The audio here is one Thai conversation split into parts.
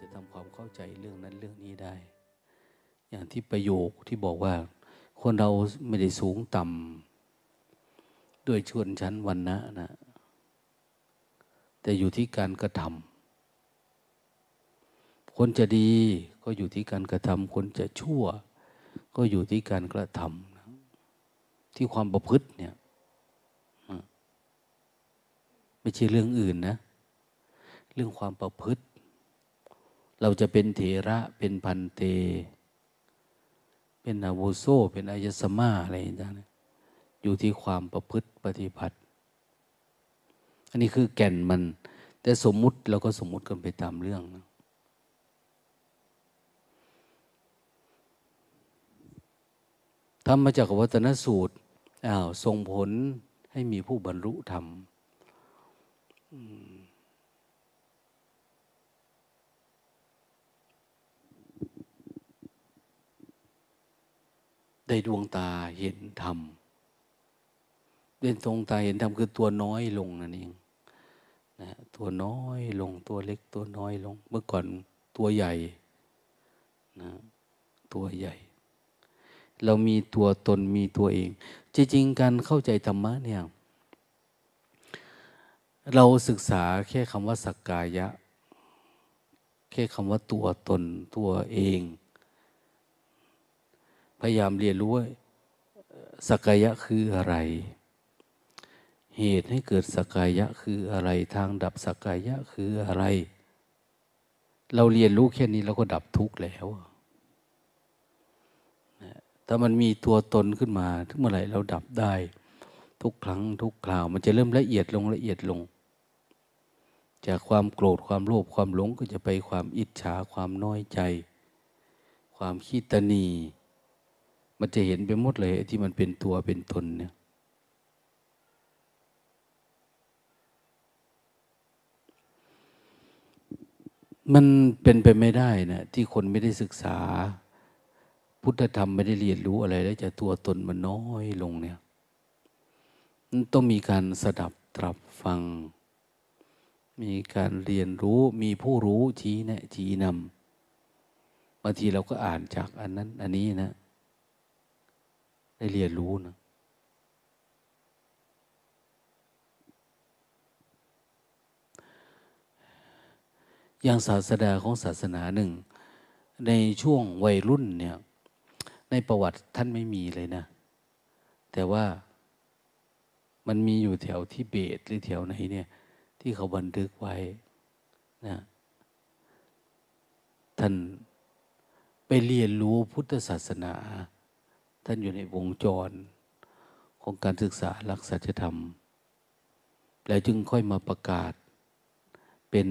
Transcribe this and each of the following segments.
จะทำความเข้าใจเรื่องนั้นเรื่องนี้ได้ อย่างที่ประโยคที่บอกว่า คนเราไม่ได้สูงต่ำด้วยชนชั้นวันนะนะ แต่อยู่ที่การกระทำคนจะดีก็อยู่ที่การกระทำคนจะชั่ว ก็อยู่ที่การกระทำที่ความประพฤติเนี่ยไม่ใช่เรื่องอื่นนะ เรื่องความประพฤติ เราจะเป็นเถระเป็นพันเต เป็นอาวุโสเป็นอายสมาอะไรอย่างเงี้ยอยู่ที่ความประพฤติปฏิบัติ อันนี้คือแก่นมัน แต่สมมุติเราก็สมมุติกันไปตามเรื่องนะธรรมจักวัตนสูตรอ้าวส่งผลให้มีผู้บรรลุธรรม ได้ดวงตาเห็นธรรมเด่นดวงตาเห็นธรรมคือตัวน้อยลงนั่นเองนะตัวน้อยลงตัวเล็กตัวน้อยลง เมื่อก่อนตัวใหญ่นะตัวใหญ่ เรามีตัวตนมีตัวเอง จริงๆการเข้าใจธรรมะเนี่ย เราศึกษาแค่คำว่าสักกายะ แค่คำว่าตัวตนตัวเอง พยายามเรียนรู้ว่าสักายะคืออะไร เหตุให้เกิดสักายะคืออะไร ทางดับสักกายะคืออะไร เราเรียนรู้แค่นี้เราก็ดับทุกข์แล้ว ถ้ามันมีตัวตนขึ้นมาทุกเมื่อไหร่เราดับได้ ทุกครั้งทุกคราว มันจะเริ่มละเอียดลงละเอียดลง จากความโกรธความโลภความหลงก็จะไปความอิจฉาความน้อยใจ ความขี้ตนี มันจะเห็นไปหมดเลยที่มันเป็นตัวเป็นตนเนี่ย มันเป็นไปไม่ได้นะที่คนไม่ได้ศึกษา พุทธธรรมไม่ได้เรียนรู้อะไร แล้วจะตัวตนมันน้อยลงเนี่ยต้องมีการสดับตรับฟัง มีการเรียนรู้มีผู้รู้ชี้แนะชี้นำบางทีเราก็อ่านจากอันนั้น อันนี้นะ ได้เรียนรู้นะอย่างศาสดาของศาสนาหนึ่ง ในช่วงวัยรุ่นเนี่ย ในประวัติท่านไม่มีเลยนะ แต่ว่ามันมีอยู่แถวที่เบตหรือแถวไหนเนี่ย ที่เขาบันทึกไว้นะท่านไปเรียนรู้พุทธศาสนา ท่านอยู่ในวงจรของการศึกษาหลักสัจธรรม แล้วจึงค่อยมาประกาศ เป็น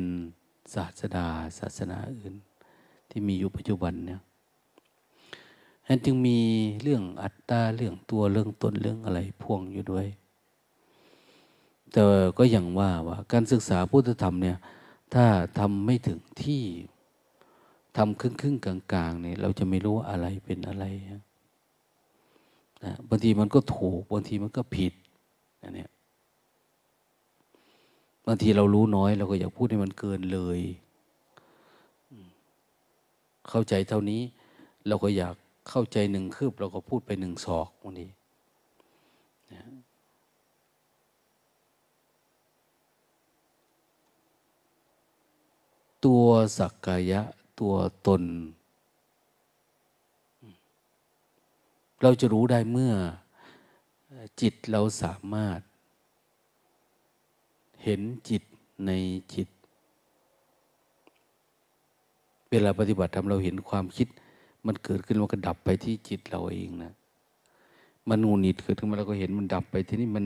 ศาสดาศาสนาอื่น ที่มีอยู่ปัจจุบันเนี่ยนั้นจึงมีเรื่องอัตตาเรื่องตัวเรื่องตนเรื่องอะไรพ่วงอยู่ด้วย แต่ก็อย่างว่าว่าการศึกษาพุทธธรรมเนี่ยถ้าทำไม่ถึงที่ทำครึ่งครึ่งกลางๆเนี่ยเราจะไม่รู้อะไรเป็นอะไร นะบางทีมันก็ถูกบางทีมันก็ผิดนะเนี่ยบางทีเรารู้น้อยเราก็อยากพูดให้มันเกินเลย เข้าใจเท่านี้ เราก็อยากเข้าใจหนึ่งคืบ เราก็พูดไปหนึ่งศอกบางทีตัวสักกายะตัวตน เราจะรู้ได้เมื่อจิตเราสามารถ เห็นจิตในจิต เวลาปฏิบัติทำเราเห็นความคิด มันเกิดขึ้นมันก็ดับไปที่จิตเราเองนะ มันงูนิดเกิดขึ้นมาเราก็เห็นมันดับไปที่นี้มัน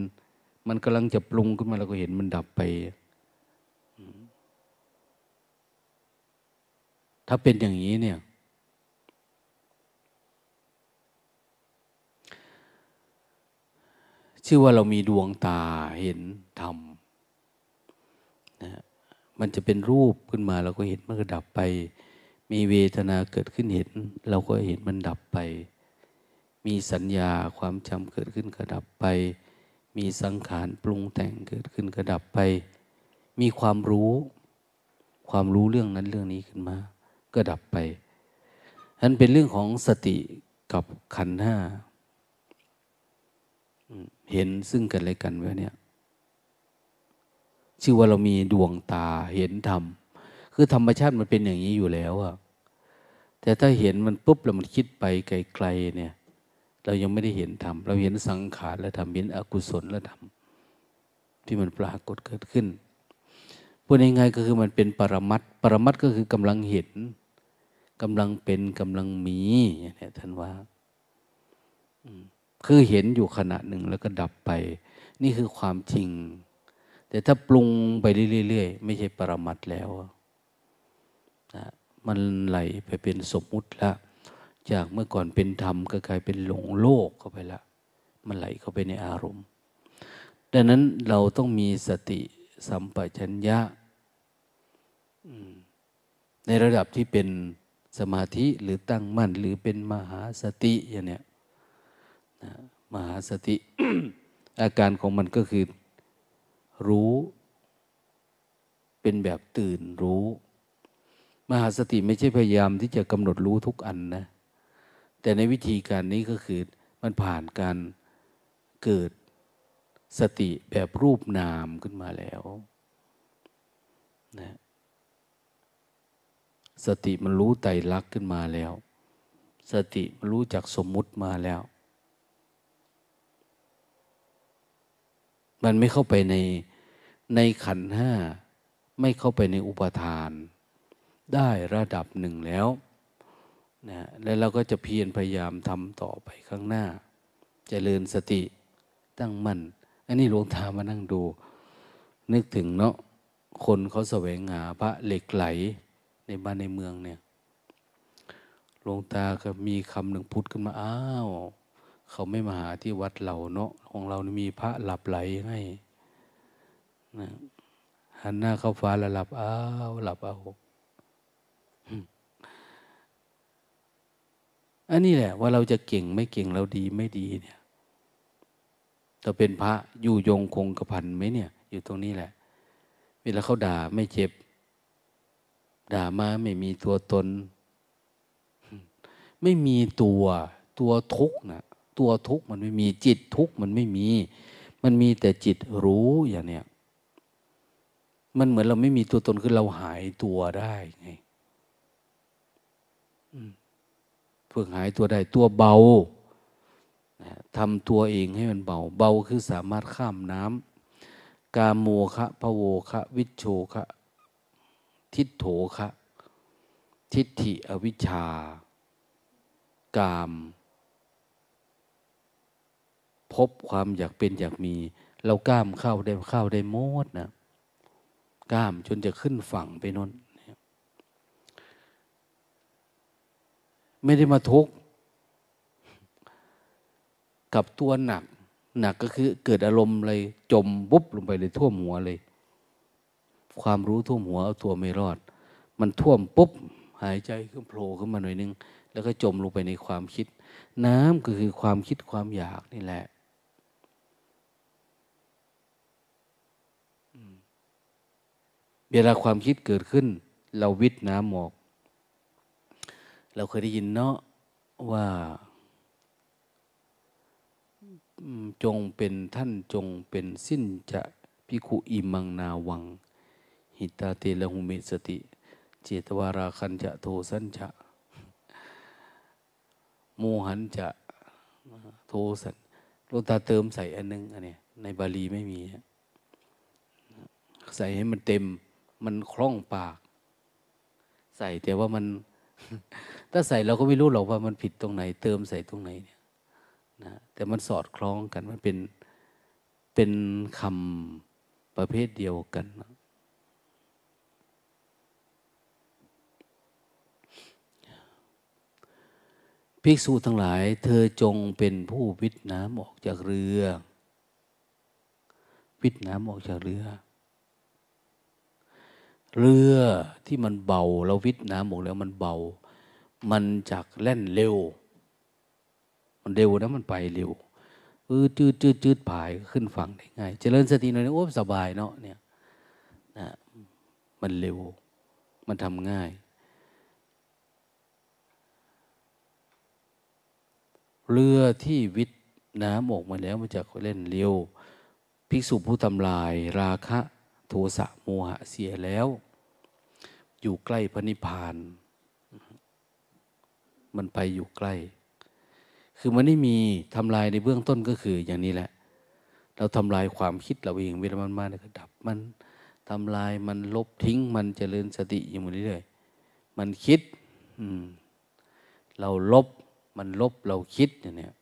มันกำลังจะปรุงขึ้นมาเราก็เห็นมันดับไปถ้าเป็นอย่างนี้เนี่ย ชื่อว่าเรามีดวงตาเห็นธรรมนะมันจะเป็นรูปขึ้นมาเราก็เห็นมันก็ดับไป มีเวทนาเกิดขึ้นเห็น เราก็เห็นมันดับไป มีสัญญาความจำเกิดขึ้นก็ดับไป มีสังขารปรุงแต่งเกิดขึ้นก็ดับไป มีความรู้ ความรู้เรื่องนั้นเรื่องนี้ขึ้นมา ก็ดับไปนั้นเป็นเรื่องของสติกับขันห้า เห็นซึ่งกันและกันไว้เนี่ย ชื่อว่าเรามีดวงตาเห็นธรรม คือธรรมชาติมันเป็นอย่างนี้อยู่แล้วอะแต่ถ้าเห็นมันปุ๊บแล้วมันคิดไปไกลๆเนี่ย เรายังไม่ได้เห็นธรรม เราเห็นสังขารและธรรมเห็นอกุศลและธรรมที่มันปรากฏเกิดขึ้นพูดง่ายๆก็คือมันเป็นปรมัตปรมัตก็คือกำลังเห็นกำลังเป็นกำลังมีเนี่ยท่านว่า คือเห็นอยู่ขณะหนึ่งแล้วก็ดับไป นี่คือความจริง แต่ถ้าปรุงไปเรื่อยๆไม่ใช่ปรมัตแล้วนะมันไหลไปเป็นสมมุติละ จากเมื่อก่อนเป็นธรรมก็กลายเป็นหลงโลกเข้าไปละ มันไหลเข้าไปในอารมณ์ ดังนั้นเราต้องมีสติสัมปชัญญะในระดับที่เป็นสมาธิหรือตั้งมั่นหรือเป็นมหาสติอย่างเนี้ย มหาสติ อาการของมันก็คือรู้ เป็นแบบตื่นรู้ มหาสติไม่ใช่พยายามที่จะกำหนดรู้ทุกอันนะ แต่ในวิธีการนี้ก็คือมันผ่านการเกิดสติแบบรูปนามขึ้นมาแล้วนะสติมันรู้ไตรลักษณ์ขึ้นมาแล้ว สติมันรู้จักสมมุติมาแล้ว มันไม่เข้าไปในในขันห้า ไม่เข้าไปในอุปทาน ได้ระดับหนึ่งแล้วนะแล้วเราก็จะเพียรพยายามทำต่อไปข้างหน้าจเจริญสติตั้งมั่น อันนี้หลวงตามานั่งดู นึกถึงเนาะคนเขาแสวงหาพระเหล็กไหลในบ้านในเมืองเนี่ยหลวงตาก็มีคำหนึ่งพุทธขึ้นมา อ้าว เขาไม่มาหาที่วัดเราเนาะของเรานี่มีพระหลับไหลให้นะหันหน้าเข้าฟ้าแล้วหลับอ้าวหลับเอาอันนี้แหละ ว่าเราจะเก่งไม่เก่งเราดีไม่ดีเนี่ยเราเป็นพระอยู่ยงคงกระพันไหมเนี่ย อยู่ตรงนี้แหละ เวลาเขาด่าไม่เจ็บ ด่ามาไม่มีตัวตน ไม่มีตัวตัวทุกข์นะ ตัวทุกข์มันไม่มีจิตทุกข์มันไม่มี มันมีแต่จิตรู้อย่างเนี้ยมันเหมือนเราไม่มีตัวตนคือเราหายตัวได้ไงฝึกหายตัวได้ตัวเบาทำตัวเองให้มันเบา เบาคือสามารถข้ามน้ำกาโมคะพะโวคะ วิชโชคะ ทิฏโถคะ ทิฏฐิอวิชชากาม พบความอยากเป็นอยากมี เรากล้ามเข้าได้เข้าได้โมดนะกล้ามจนจะขึ้นฝั่งไปนนไม่ได้มาทุกข์กับตัวหนัก หนักก็คือเกิดอารมณ์อะไรจมปุ๊บลงไปเลยท่วมหัวเลย ความรู้ท่วมหัวเอาตัวไม่รอด มันท่วมปุ๊บ หายใจขึ้นโผล่ขึ้นมาหน่อยนึง แล้วก็จมลงไปในความคิด น้ำก็คือความคิดความอยากนี่แหละ เวลาความคิดเกิดขึ้น เราวิทน้ำหมอก เราเคยได้ยินเนาะว่า จงเป็นท่านจงเป็นสิ้นจะพิคุอิมังนาวัง หิตาเตละหุเมสติ เจตวาราคันจะโทสันจะโมหันจะโทสันลูตาเติมใส่อันนึงอันนี้ในบาลีไม่มี ใส่ให้มันเต็ม มันคล่องปาก ใส่แต่ว่ามัน ถ้าใส่เราก็ไม่รู้หรอกว่ามันผิดตรงไหน เติมใส่ตรงไหนเนี่ยนะแต่มันสอดคล้องกันมันเป็นเป็นคำประเภทเดียวกันนะภิกษุทั้งหลาย เธอจงเป็นผู้วิทน้ำออกจากเรือ วิทน้ำออกจากเรือ เรือที่มันเบาเราวิทย์น้ำบอกแล้วมันเบา มันจากแล่นเร็ว มันเร็วนะมันไปเร็วอืดจืดจืดจืดผายขึ้นฝั่งได้ง่ายเจริญสติหน่อยนะโอ้สบายเนาะเนี่ยนะมันเร็ว มันทำง่าย เรือที่วิทย์น้ำออกมาแล้วมันจะเล่นเร็ว ภิกษุผู้ทำลายราคะ โทสะโมหะเสียแล้ว อยู่ใกล้พระนิพพาน มันไปอยู่ใกล้ คือมันไม่มีทำลายในเบื้องต้นก็คืออย่างนี้แหละ เราทำลายความคิดเราเองเวลามันมาเนี่ยก็ดับมันทำลายมันลบทิ้งมันเจริญสติอยู่เรื่อยๆมันคิดอืมเราลบมันลบเราคิดอย่างเนี้ย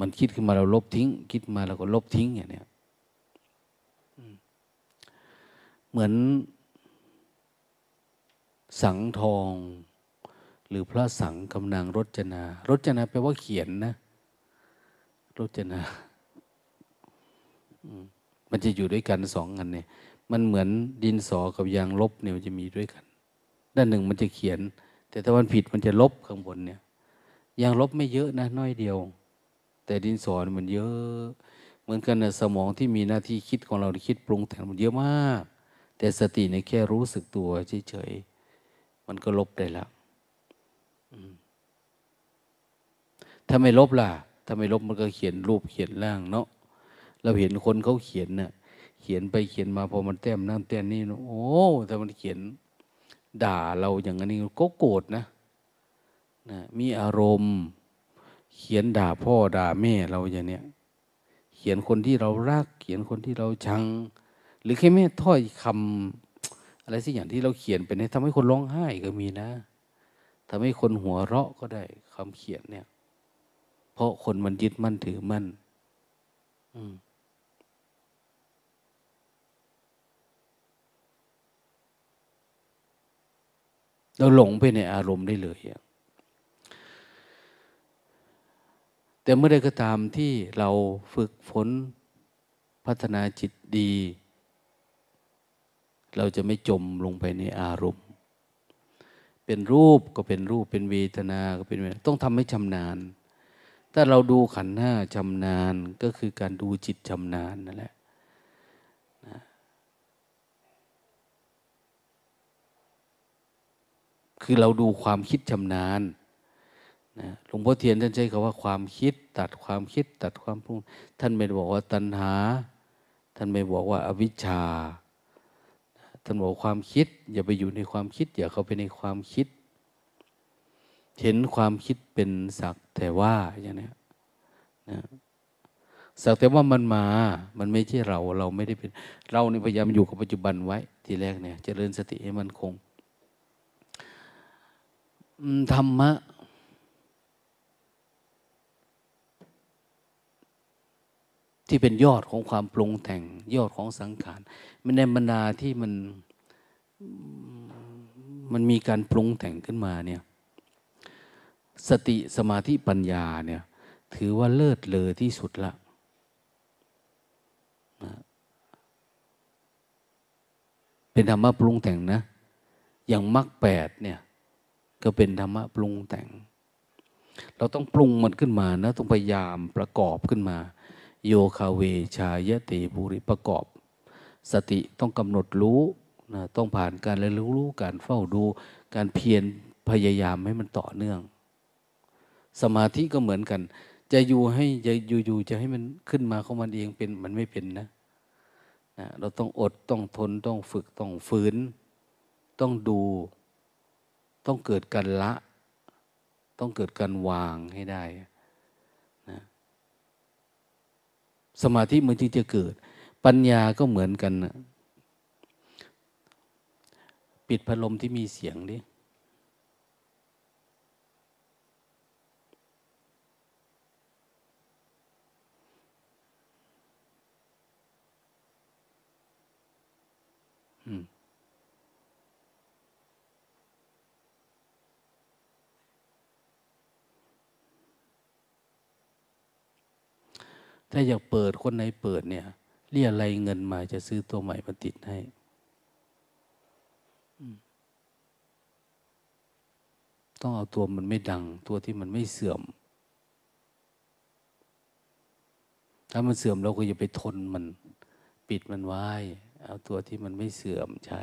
มันคิดขึ้นมาเราลบทิ้ง คิดมาเราก็ลบทิ้งอย่างเนี้ยเหมือน สังทอง หรือพระสังกำนางรจนารจนาแปลว่าเขียนนะ รจนา มันจะอยู่ด้วยกันสองอันเนี่ยมันเหมือนดินสอกับยางลบเนี่ยมันจะมีด้วยกัน ด้านหนึ่งมันจะเขียน แต่ถ้ามันผิดมันจะลบข้างบนเนี่ยยางลบไม่เยอะนะน้อยเดียว แต่ดินสอนมันเยอะ เหมือนกันนะสมองที่มีหน้าที่คิดของเราคิดปรุงแต่งมันเยอะมาก แต่สติเนี่ยแค่รู้สึกตัวเฉยๆมันก็ลบได้แล้วถ้าไม่ลบล่ะ ถ้าไม่ลบมันก็เขียนรูปเขียนร่างเนาะเราเห็นคนเขาเขียนเนะ่ะเขียนไปเขียนมาพอมันแต้มนั่นแต้มนี่โอ้ถ้ามันเขียนด่าเราอย่างนี้ก็โกรธนะนะ มีอารมณ์ เขียนด่าพ่อด่าแม่เราอย่างเนี้ยเขียนคนที่เรารัก เขียนคนที่เราชัง หรือแค่แม่ถ้อยคำอะไรสักอย่างที่เราเขียนไปเนี่ยทำให้คนร้องไห้ก็มีนะทำให้คนหัวเราะก็ได้คำเขียนเนี่ย เพราะคนมันยึดมั่นถือมั่นเราหลงไปในอารมณ์ได้เลยอะ แต่เมื่อใดก็ตามที่เราฝึกฝนพัฒนาจิตดี เราจะไม่จมลงไปในอารมณ์ เป็นรูปก็เป็นรูปเป็นเวทนาก็เป็นเวทต้องทำให้ชำนาญ ถ้าเราดูขันธ์ห้าชำนาญก็คือการดูจิตชำนาญนั่นแหละนะคือเราดูความคิดชำนาญ นะหลวงพ่อเทียนท่านใช้คำว่าความคิดตัดความคิดตัดความปรุง ท่านไม่บอกว่าตัณหา ท่านไม่บอกว่าอวิชชา ท่านบอกความคิด อย่าไปอยู่ในความคิด อย่าเข้าไปในความคิด เห็นความคิดเป็นสักแต่ว่าอย่างนี้นะสักแต่ว่ามันมา มันไม่ใช่เรา เราไม่ได้เป็น เราในพยายามอยู่กับปัจจุบันไว้ ทีแรกเนี่ยจเจริญสติให้มันคงธรรมะ ที่เป็นยอดของความปรุงแต่ง ยอดของสังขารมันในบรรดาที่มันมันมีการปรุงแต่งขึ้นมาเนี่ยสติสมาธิปัญญาเนี่ยถือว่าเลิศเลอที่สุดละเป็นธรรมะปรุงแต่งนะ อย่างมรรคแปดเนี่ยก็เป็นธรรมะปรุงแต่ง เราต้องปรุงมันขึ้นมานะ ต้องพยายามประกอบขึ้นมา โยคาเวชายติบุริประกอบ สติต้องกำหนดรู้นะต้องผ่านการเรียนรู้รู้การเฝ้าดู การเพียรพยายามให้มันต่อเนื่อง สมาธิก็เหมือนกัน จะอยู่ให้จะอยู่ๆจะให้มันขึ้นมาของมันเองเป็นมันไม่เป็นนะนะเราต้องอดต้องทนต้องฝึกต้องฝืน ต้องดู ต้องเกิดการละ ต้องเกิดการวางให้ได้ สมาธิมันจึงจะเกิด ปัญญาก็เหมือนกันนะปิดพัดลมที่มีเสียงดิ ถ้าอยากเปิดคนไหนเปิดเนี่ย เรียอะไรเงินมาจะซื้อตัวใหม่มาติดให้ต้องเอาตัวมันไม่ดัง ตัวที่มันไม่เสื่อม ถ้ามันเสื่อมเราก็อย่าไปทนมัน ปิดมันไว้ เอาตัวที่มันไม่เสื่อมใช้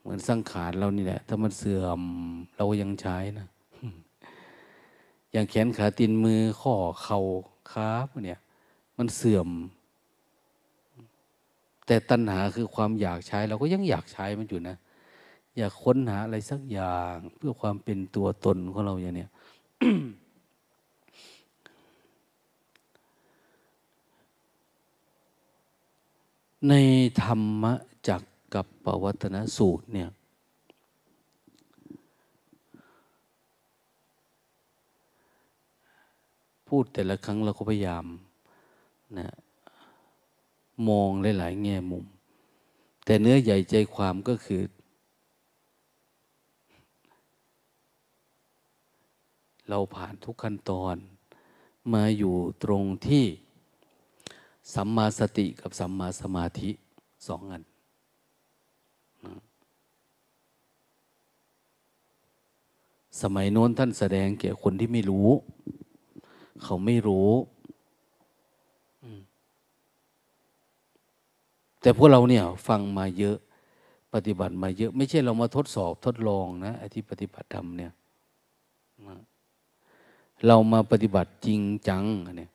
เหมือนสังขารเรานี่แหละ ถ้ามันเสื่อมเราก็ยังใช้นะ อย่างแขนขาตีนมือข้อเข่าขาพวกเนี้ยมันเสื่อม แต่ตัณหาคือความอยากใช้ เราก็ยังอยากใช้มันอยู่นะ อยากค้นหาอะไรสักอย่างเพื่อความเป็นตัวตนของเราอย่างเนี้ยในธรรมจักกับปวัตนสูตรเนี่ย พูดแต่ละครั้งเราก็พยายามนะมองหลายๆแง่มุม แต่เนื้อใหญ่ใจความก็คือ เราผ่านทุกขั้นตอน มาอยู่ตรงที่สัมมาสติกับสัมมาสมาธิสองอันสมัยโน้นท่านแสดงเกี่ยวคนที่ไม่รู้ เขาไม่รู้แต่พวกเราเนี่ย ฟังมาเยอะ ปฏิบัติมาเยอะ ไม่ใช่เรามาทดสอบทดลองนะไอ้ที่ปฏิบัติธรรมเนี่ย เรามาปฏิบัติจริงจังเนี่ย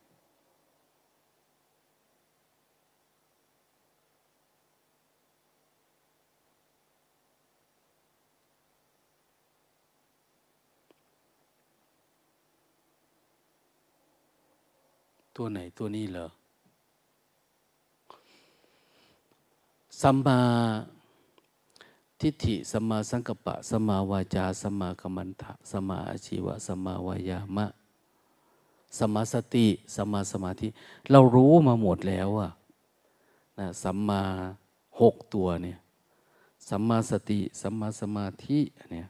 ตัวไหนตัวนี้เหรอสัมมาทิฏฐิสัมมาสังกัปปะสัมมาวาจาสัมมากัมมันตะสัมมาอาชีวะสัมมาวายามะสัมมาสติสัมมาสมาธิ เรารู้มาหมดแล้วอะนะสัมมาหกตัวเนี่ยสัมมาสติสัมมาสมาธิเนี่ย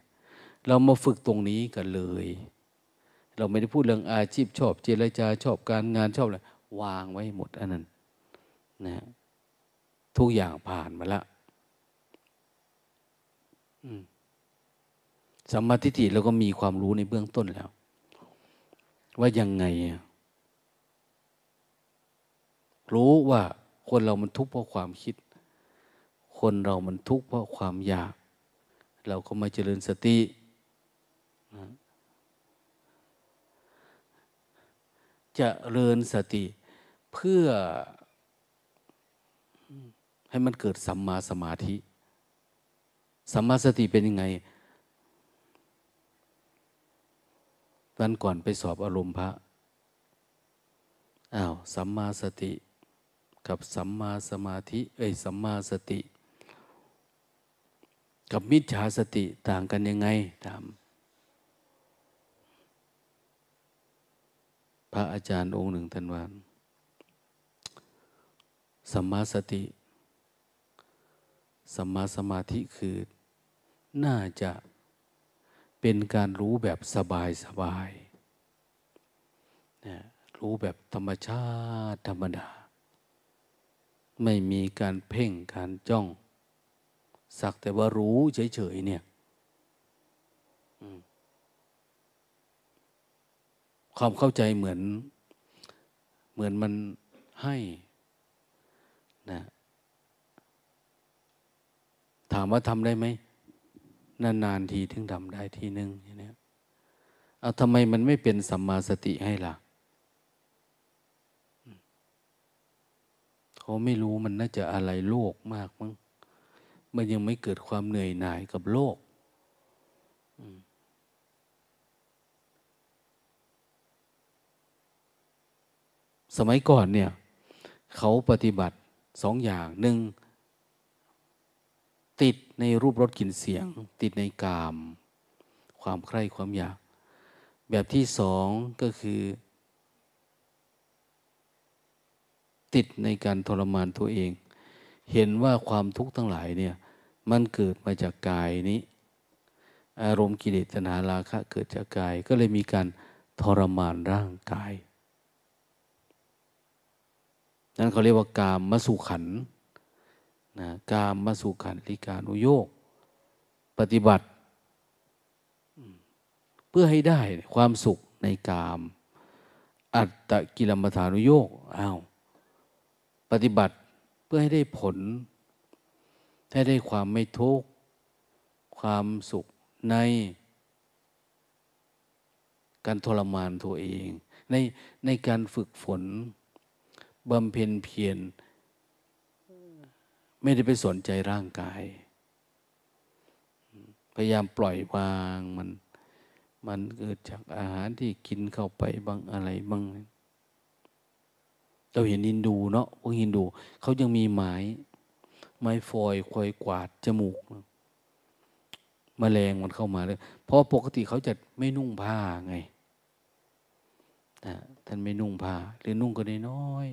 เรามาฝึกตรงนี้กันเลย เราไม่ได้พูดเรื่องอาชีพชอบ เจรจาชอบการงานชอบอะไรวางไว้หมดอันนั้นนะทุกอย่างผ่านมาและสัมมาทิฏฐิเราก็มีความรู้ในเบื้องต้นแล้ว ว่ายังไง รู้ว่าคนเรามันทุกข์เพราะความคิด คนเรามันทุกข์เพราะความอยาก เราก็มาเจริญสติ จะเริญสติเพื่อให้มันเกิดสัมมาสมาธิ สัมมาสติเป็นยังไง วันก่อนไปสอบอารมณ์พระ อ้าว สัมมาสติกับสัมมาสมาธิ เอ้ย สัมมาสติ กับมิจฉาสติต่างกันยังไงถาม ระอาจารย์องค์หนึ่งท่านว่าสัมมาสติสัมมาสมาธิคือ น่าจะเป็นการรู้แบบสบายสบายนะรู้แบบธรรมชาติธรรมดา ไม่มีการเพ่งการจ้อง สักแต่ว่ารู้เฉยๆเนี่ย ความเข้าใจเหมือนเหมือนมันให้นะถามว่าทำได้ไหมนานๆทีถึงทำได้ทีหนึ่งอย่างนี้เอาทำไมมันไม่เป็นสัมมาสติให้ล่ะเขาไม่รู้มันน่าจะอะไรโลกมากมั้งมันยังไม่เกิดความเหนื่อยหน่ายกับโลก สมัยก่อนเนี่ยเขาปฏิบัติสองอย่างหนึ่งติดในรูปรสกลิ่นเสียง ติดในกาม ความใคร่ความอยาก แบบที่สองก็คือ ติดในการทรมานตัวเอง เห็นว่าความทุกข์ทั้งหลายเนี่ยมันเกิดมาจากกายนี้ อารมณ์กิเลสนาราคะเกิดจากกาย ก็เลยมีการทรมานร่างกาย นั่นเขาเรียกว่ากามมสุขันนะกามมสุขันลิกานุโยก ปฏิบัติ เพื่อให้ได้ความสุขในกาม อัตตกิลมัฐานุโยกอ้าวปฏิบัติเพื่อให้ได้ผล ให้ได้ความไม่ทุกข์ความสุขในการทรมานตัวเอง ในในการฝึกฝน บำเพ็ญเพียรไม่ได้ไปสนใจร่างกาย พยายามปล่อยวางมัน มันเกิดจากอาหารที่กินเข้าไปบางอะไรบางเราเห็นฮินดูเนาะพวกฮินดู เขายังมีไม้ ไม้ฟอยคอยกวาดจมูกมแมลงมันเข้ามาเลยเพราะปกติเขาจะไม่นุ่งผ้าไงท่านไม่นุ่งผ้า หรือนุ่งก็น้อย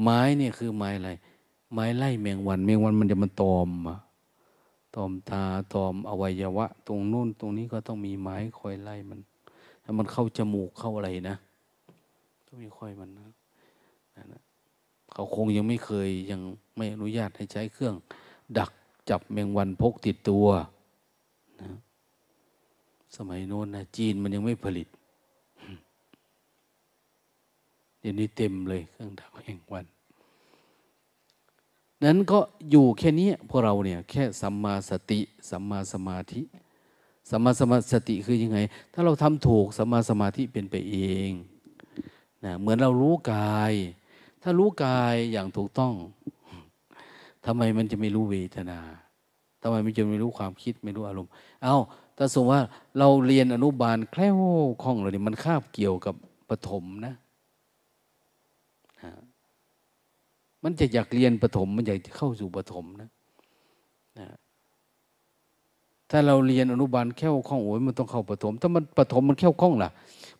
ไม้เนี่ยคือไม้อะไร ไม้ไล่แมงวัน แมงวันมันจะมาตอมตอมตาตอมอวัยวะ ตรงนู้นตรงนี้ก็ต้องมีไม้คอยไล่มัน ถ้ามันเข้าจมูกเข้าอะไรนะต้องมีคอยมันนะนะ เขาคงยังไม่เคยยังไม่อนุญาตให้ใช้เครื่อง ดักจับแมงวันพกติดตัวนะ สมัยโน้นนะจีนมันยังไม่ผลิตเดี๋ยวนี้เต็มเลยเครื่องดักแมงวัน นั้นก็อยู่แค่นี้พวกเราเนี่ย แค่สัมมาสติ สัมมาสมาธิ สัมมาสมาสติคือยังไง ถ้าเราทำถูกสัมมาสมาธิเป็นไปเองนะเหมือนเรารู้กาย ถ้ารู้กายอย่างถูกต้องทำไมมันจะไม่รู้เวทนาทำไมมันจะไม่รู้ความคิดไม่รู้อารมณ์ เอา้า ถ้าสมมติว่าเราเรียนอนุบาลแคล้วคล่องเลยมันคาบเกี่ยวกับปฐมนะมันจะอยากเรียนปฐมมันอยากเข้าสู่ปฐมนะนะถ้าเราเรียนอนุบาลแค่วคล่องโอ้ยมันต้องเข้าปฐมถ้ามันปฐมมันแค่วคล่องล่ะ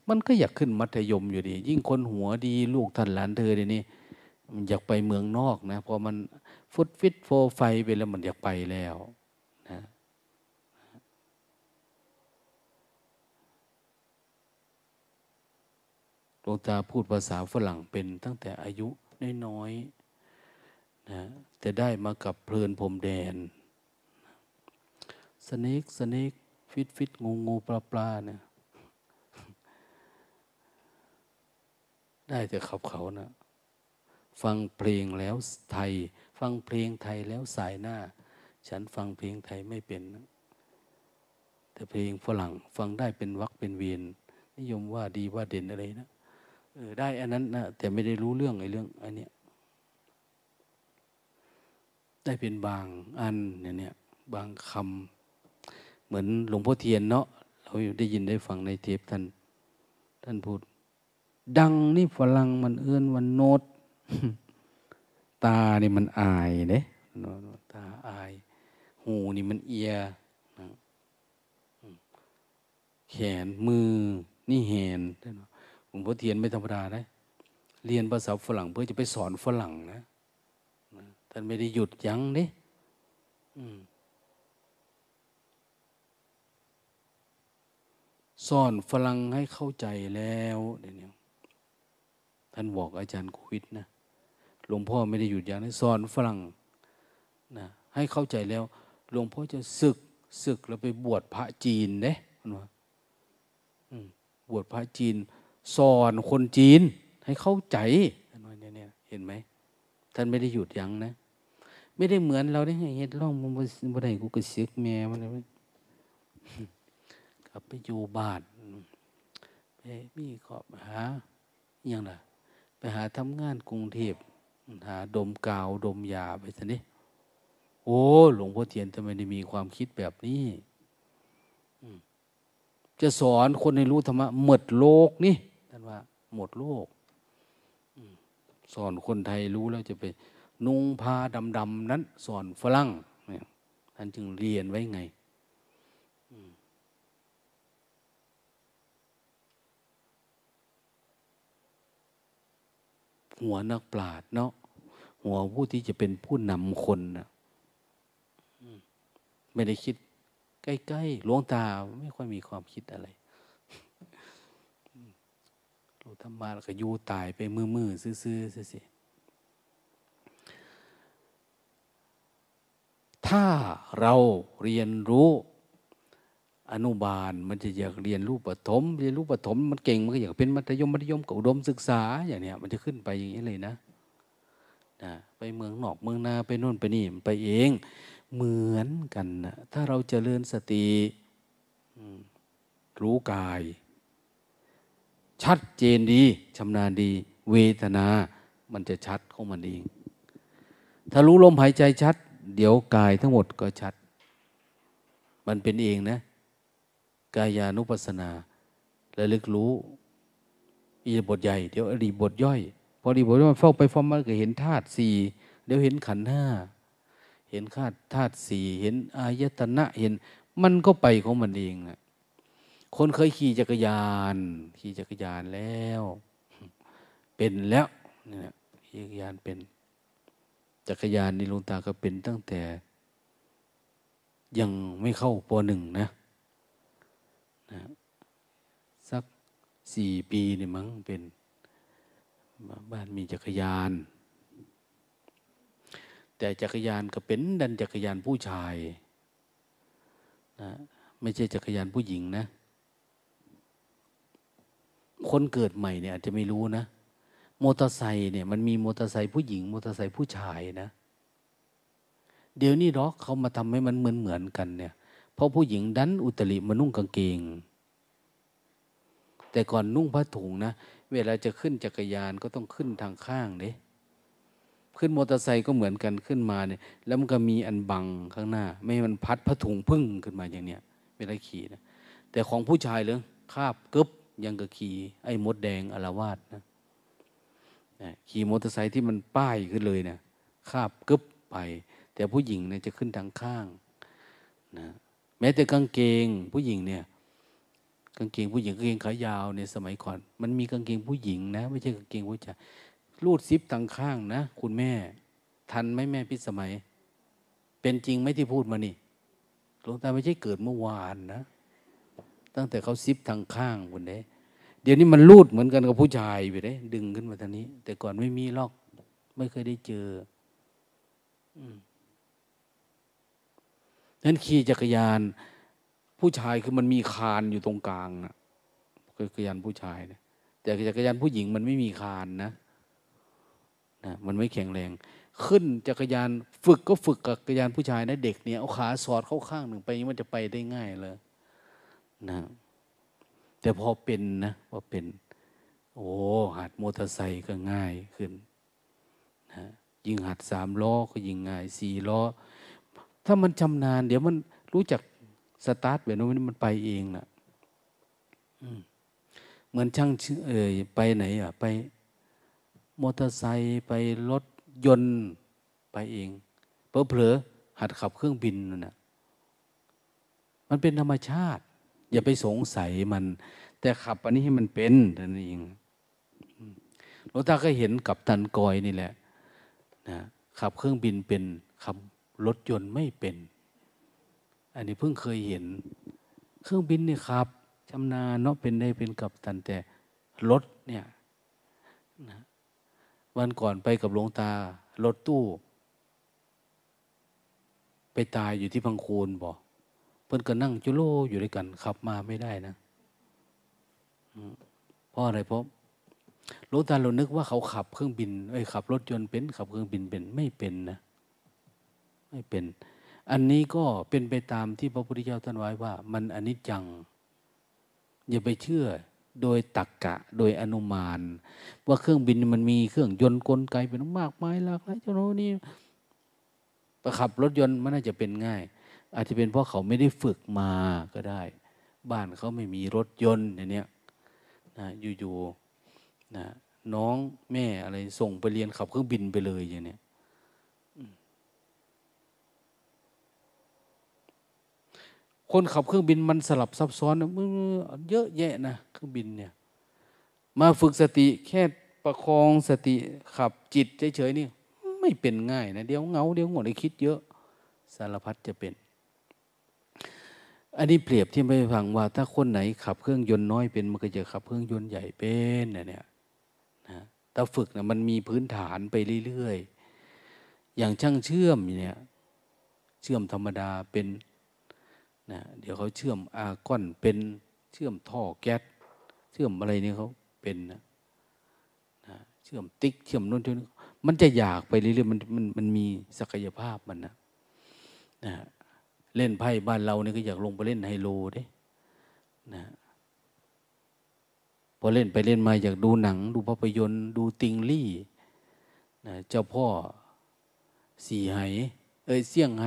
มันก็อยากขึ้นมัธยมอยู่ดี ยิ่งคนหัวดีลูกท่านหลานเธอเดี๋ยวนี้มันอยากไปเมืองนอกนะพอมันฟุตฟิตโฟไฟไปแล้วมันอยากไปแล้ว หลวงตาพูดภาษาฝรั่งเป็นตั้งแต่อายุน้อยๆนะแต่ได้มากับเพลินพรมแดนสเนกสเนกฟิตฟิตงูงูปลาปลาเนี่ยได้แต่ขับเขานะฟังเพลงแล้วไทย ฟังเพลงไทยแล้วสายหน้า ฉันฟังเพลงไทยไม่เป็นนะแต่เพลงฝรั่งฟังได้เป็นวักเป็นเวียนนิยมว่าดีว่าเด่นอะไรนะ เออได้อันนั้นนะแต่ไม่ได้รู้เรื่องไอ้เรื่องอันเนี้ยได้เป็นบางอันเนี่ยเนี่ยบางคำเหมือนหลวงพ่อเทียนเนาะเราได้ยินได้ฟังในเทปท่าน ท่านพูด ดังนี่ฝรั่งมันเอื้อนวันโนดตานี่มันอายเด้ตาอาย หูนี่มันเอียแขนมือนี่แหน หลวงพ่อเทียนไม่ธรรมดาได้เรียนภาษาฝรั่งเพื่อจะไปสอนฝรั่งนะท่านไม่ได้หยุดยั้งนี่สอนฝรั่งให้เข้าใจแล้วเดี๋ยวนี้ท่านบอกอาจารย์คุวิทนะหลวงพ่อไม่ได้หยุดยั้งนะสอนฝรั่งนะให้เข้าใจแล้ว หลวงพ่อจะศึกศึกแล้วไปบวชพระจีนเด้นะบวชพระจีน สอนคนจีนให้เข้าใจเนี่ยเห็นไหมท่านไม่ได้หยุดยั้งนะ ไม่ได้เหมือนเราได้เห็นร่องมันบ่ได้กูก็เสียกแม่มันเลยกลับไปอยู่บ้านไปมีขอบหาอย่างไรไปหาทำงานกรุงเทพหาดมกาวดมยาไปสินี่โอ้หลวงพ่อเทียนทำไมได้มีความคิดแบบนี้จะสอนคนให้รู้ธรรมะหมดโลกนี่ ท่านว่าหมดโลกสอนคนไทยรู้แล้วจะไป นุ่งผ้าดำๆนั้น สอนฝรั่งท่านจึงเรียนไว้ไงหัวนักปราดเนาะหัวผู้ที่จะเป็นผู้นำคนนะไม่ได้คิดใกล้ๆหลวงตาไม่ค่อยมีความคิดอะไร ธรรมะแล้วก็ยู่ตายไปมือๆซื่อๆสิถ้าเราเรียนรู้อนุบาลมันจะอยากเรียนรู้ปฐมเรียนรู้ปฐมมันเก่งมันก็อยากเป็นมัธยมมัธยมกับอุดมศึกษาอย่างเนี้ยมันจะขึ้นไปอย่างนี้เลยนะนะไปเมืองนอกเมืองนาไปโน่นไปนี่ไปเอง เหมือนกันนะถ้าเราจเจริญสติรู้กาย ชัดเจนดีชำนาญดี เวทนา มันจะชัดของมันเอง ถ้ารู้ลมหายใจชัด เดี๋ยวกายทั้งหมดก็ชัด มันเป็นเองนะ กายานุปัสสนาระลึกรู้อีบทใหญ่ เดี๋ยวอรีบทย่อย พอดีบทย่อยเฝ้าไปฟ้อมมาก็เห็นธาตุสี่เดี๋ยวเห็นขันธ์ห้าเห็นธาตุธาตุสี่เห็นอายตนะเห็น มันก็ไปของมันเองนะ คนเคยขี่จักรยาน ขี่จักรยานแล้ว เป็นแล้วเนี่ยขี่จักรยานเป็น จักรยานนี่ลุงตาก็เป็นตั้งแต่ ยังไม่เข้าปหนึ่งนะนะสักสี่ปีนี่มั้งเป็น บ้านมีจักรยาน แต่จักรยานก็เป็นดันจักรยานผู้ชายนะไม่ใช่จักรยานผู้หญิงนะ คนเกิดใหม่เนี่ยอาจจะไม่รู้นะมอเตอร์ไซค์เนี่ยมันมีมอเตอร์ไซค์ผู้หญิงมอเตอร์ไซค์ผู้ชายนะ เดี๋ยวนี้หรอกเขามาทำให้มันเหมือนเหมือนกันเนี่ย เพราะผู้หญิงดันอุตริมานุ่งกางเกง แต่ก่อนนุ่งผ้าถุงนะ เวลาจะขึ้นจักรยานก็ต้องขึ้นทางข้างเด้ขึ้นมอเตอร์ไซค์ก็เหมือนกันขึ้นมาเนี่ย แล้วมันก็มีอันบังข้างหน้า ไม่ให้มันพัดผ้าถุงพึ่งขึ้นมาอย่างเนี้ยเวลาขี่นะแต่ของผู้ชายเลยคาบกึบ ยังกับขี่ไอ้มดแดงอารวาสนะขี่มอเตอร์ไซค์ที่มันป้ายขึ้นเลยเนะคาบกึบไป แต่ผู้หญิงเนี่ยจะขึ้นทางข้างนะแม้แต่กางเกงผู้หญิงเนี่ย กางเกงผู้หญิงกางเกงขายาวในสมัยก่อน มันมีกางเกงผู้หญิงนะ ไม่ใช่กางเกงผู้ชายรูดซิปทางข้างนะ คุณแม่ ทันไหมแม่พิสมัย เป็นจริงไหมที่พูดมานี่หลวงตาไม่ใช่เกิดเมื่อวานนะ ตั้งแต่เขาซิปทางข้างคนนี้เดี๋ยวนี้มันรูดเหมือนกันกับผู้ชายไปเลยดึงขึ้นมาทางนี้ แต่ก่อนไม่มีลอก ไม่เคยได้เจอนั้นขี่จักรยาน ผู้ชายคือมันมีคานอยู่ตรงกลางนะจักรยานผู้ชายนะแต่จักรยานผู้หญิงมันไม่มีคานนะนะมันไม่แข็งแรง ขึ้นจักรยานฝึกก็ฝึกกับจักรยานผู้ชายนะเด็กเนี่ยเอาขาสอดเข้าข้างหนึ่งไปมันจะไปได้ง่ายเลย นะแต่พอเป็นนะพอเป็น โอ้หัดมอเตอร์ไซค์ก็ง่ายขึ้นนะยิงหัดสามล้อก็ยิงง่ายสี่ล้อ ถ้ามันชำนาญ เดี๋ยวมันรู้จักสตาร์ทแบบนี้มันไปเองนะเหมือนช่างเอ่ยไปไหนอะ ไปมอเตอร์ไซค์ไปรถยนต์ไปเองเพอเผลอหัดขับเครื่องบินนั่นนะมันเป็นธรรมชาติ อย่าไปสงสัยมัน แต่ขับอันนี้ให้มันเป็นนั่นเองหลวงตาก็เห็นกับตันกอยนี่แหละนะขับเครื่องบินเป็นขับรถยนต์ไม่เป็น อันนี้เพิ่งเคยเห็น เครื่องบินนี่ครับชำนาญเนาะเป็นได้เป็นกับตันแต่รถเนี่ยนะวันก่อนไปกับหลวงตารถตู้ ไปตายอยู่ที่พังคูนบอก พิ่นก็นั่งจุโลอยู่ด้วยกันขับมาไม่ได้นะเพราะอะไรเพราะหลวงตาเรานึกว่าเขาขับเครื่องบินไอ้ขับรถยนต์เป็นขับเครื่องบินเป็นไม่เป็นนะ ไม่เป็น อันนี้ก็เป็นไปตามที่พระพุทธเจ้าท่านไว้ว่า มันอนิจจัง อย่าไปเชื่อโดยตักกะ โดยอนุมาน ว่าเครื่องบินมันมีเครื่องยนต์กลไกเป็นมากมายหลากหลายเจ้าโน่นี่ประขับรถยนต์มันน่าจะเป็นง่าย อาจจะเป็นเพราะเขาไม่ได้ฝึกมาก็ได้ บ้านเขาไม่มีรถยนต์อย่างเนี้ยนะอยู่ๆนะน้องแม่อะไรส่งไปเรียนขับเครื่องบินไปเลยอย่างเนี้ยคนขับเครื่องบินมันสลับซับซ้อนมือเยอะแยะนะเครื่องบินเนี่ย มาฝึกสติแค่ประคองสติขับจิตเฉยๆนี่ไม่เป็นง่ายนะเดี๋ยวเงาเดี๋ยวงดไอ้คิดเยอะ สารพัดจะเป็น อันนี้เปรียบที่ไม่ฟังว่า ถ้าคนไหนขับเครื่องยนต์น้อยเป็นมันก็จะขับเครื่องยนต์ใหญ่เป็นเนี่ยนะถ้าฝึกนะมันมีพื้นฐานไปเรื่อยๆ อย่างช่างเชื่อมเนี่ยเชื่อมธรรมดาเป็นนะเดี๋ยวเขาเชื่อมอาก้อนเป็นเชื่อมท่อแก๊สเชื่อมอะไรนี่เขาเป็นนะนะเชื่อมติ๊กเชื่อมนู่นที่นี่มันจะอยากไปเรื่อยๆมันมันมันมีศักยภาพมันนะนะ เล่นไพ่บ้านเราเนี่ยก็อยากลงไปเล่นไฮโลเด้นะพอเล่นไปเล่นมาอยากดูหนัง ดูภาพยนตร์ ดูติงลี่นะเจ้าพ่อสี่ไหเอ้ยเสี่ยงไห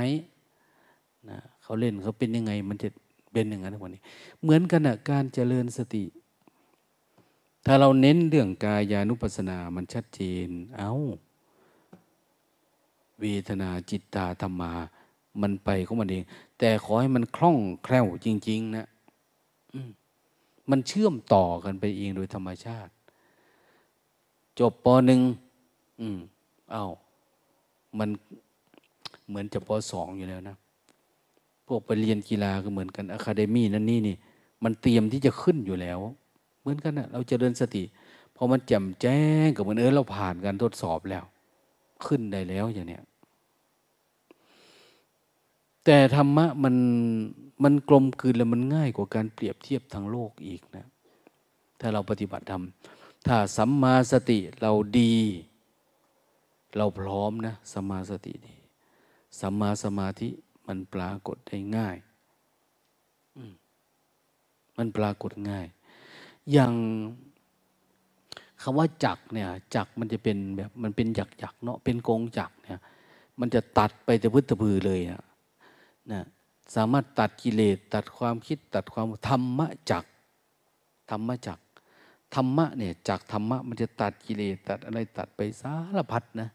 นะเขาเล่นเขาเป็นยังไง มันจะเป็นอย่างนั้นทุกวันนี้ เหมือนกันนะการเจริญสติ ถ้าเราเน้นเรื่องกายานุปัสสนา มันชัดเจน เอา้า เวทนาจิตตาธรรมา มันไปของมันเอง แต่ขอให้มันคล่องแคล่วจริง ๆ นะมันเชื่อมต่อกันไปเองโดยธรรมชาติ จบปหนึ่งอืมเอา้า มันเหมือนจะปสองอยู่แล้วนะ พวกไปเรียนกีฬาก็เหมือนกันอะคาเดมี่นั่นนี่นี่มันเตรียมที่จะขึ้นอยู่แล้ว เหมือนกันนะเราจะเดินสติพอมันแจ่มแจ้งกับเหมือนเออเราผ่านการทดสอบแล้ว ขึ้นได้แล้วอย่างเนี้ย แต่ธรรมะมันมันกลมกลืนแล้วมันง่ายกว่าการเปรียบเทียบทางโลกอีกนะ ถ้าเราปฏิบัติธรรม ถ้าสัมมาสติเราดี เราพร้อมนะสัมมาสติดีสัมมาสมาธิมันปรากฏได้ง่าย มันปรากฏง่าย อย่างคำว่าจักเนี่ยจักมันจะเป็นแบบมันเป็นหยักหยักเนาะเป็นกงจักเนี่ย มันจะตัดไปแต่พื้นตะพือเลยนะ นะสามารถตัดกิเลสตัดความคิดตัดความธรรมะจักธรรมะจักธรรมะเนี่ยจากธรรมะมันจะตัดกิเลสตัดอะไรตัดไปสารพัดนะ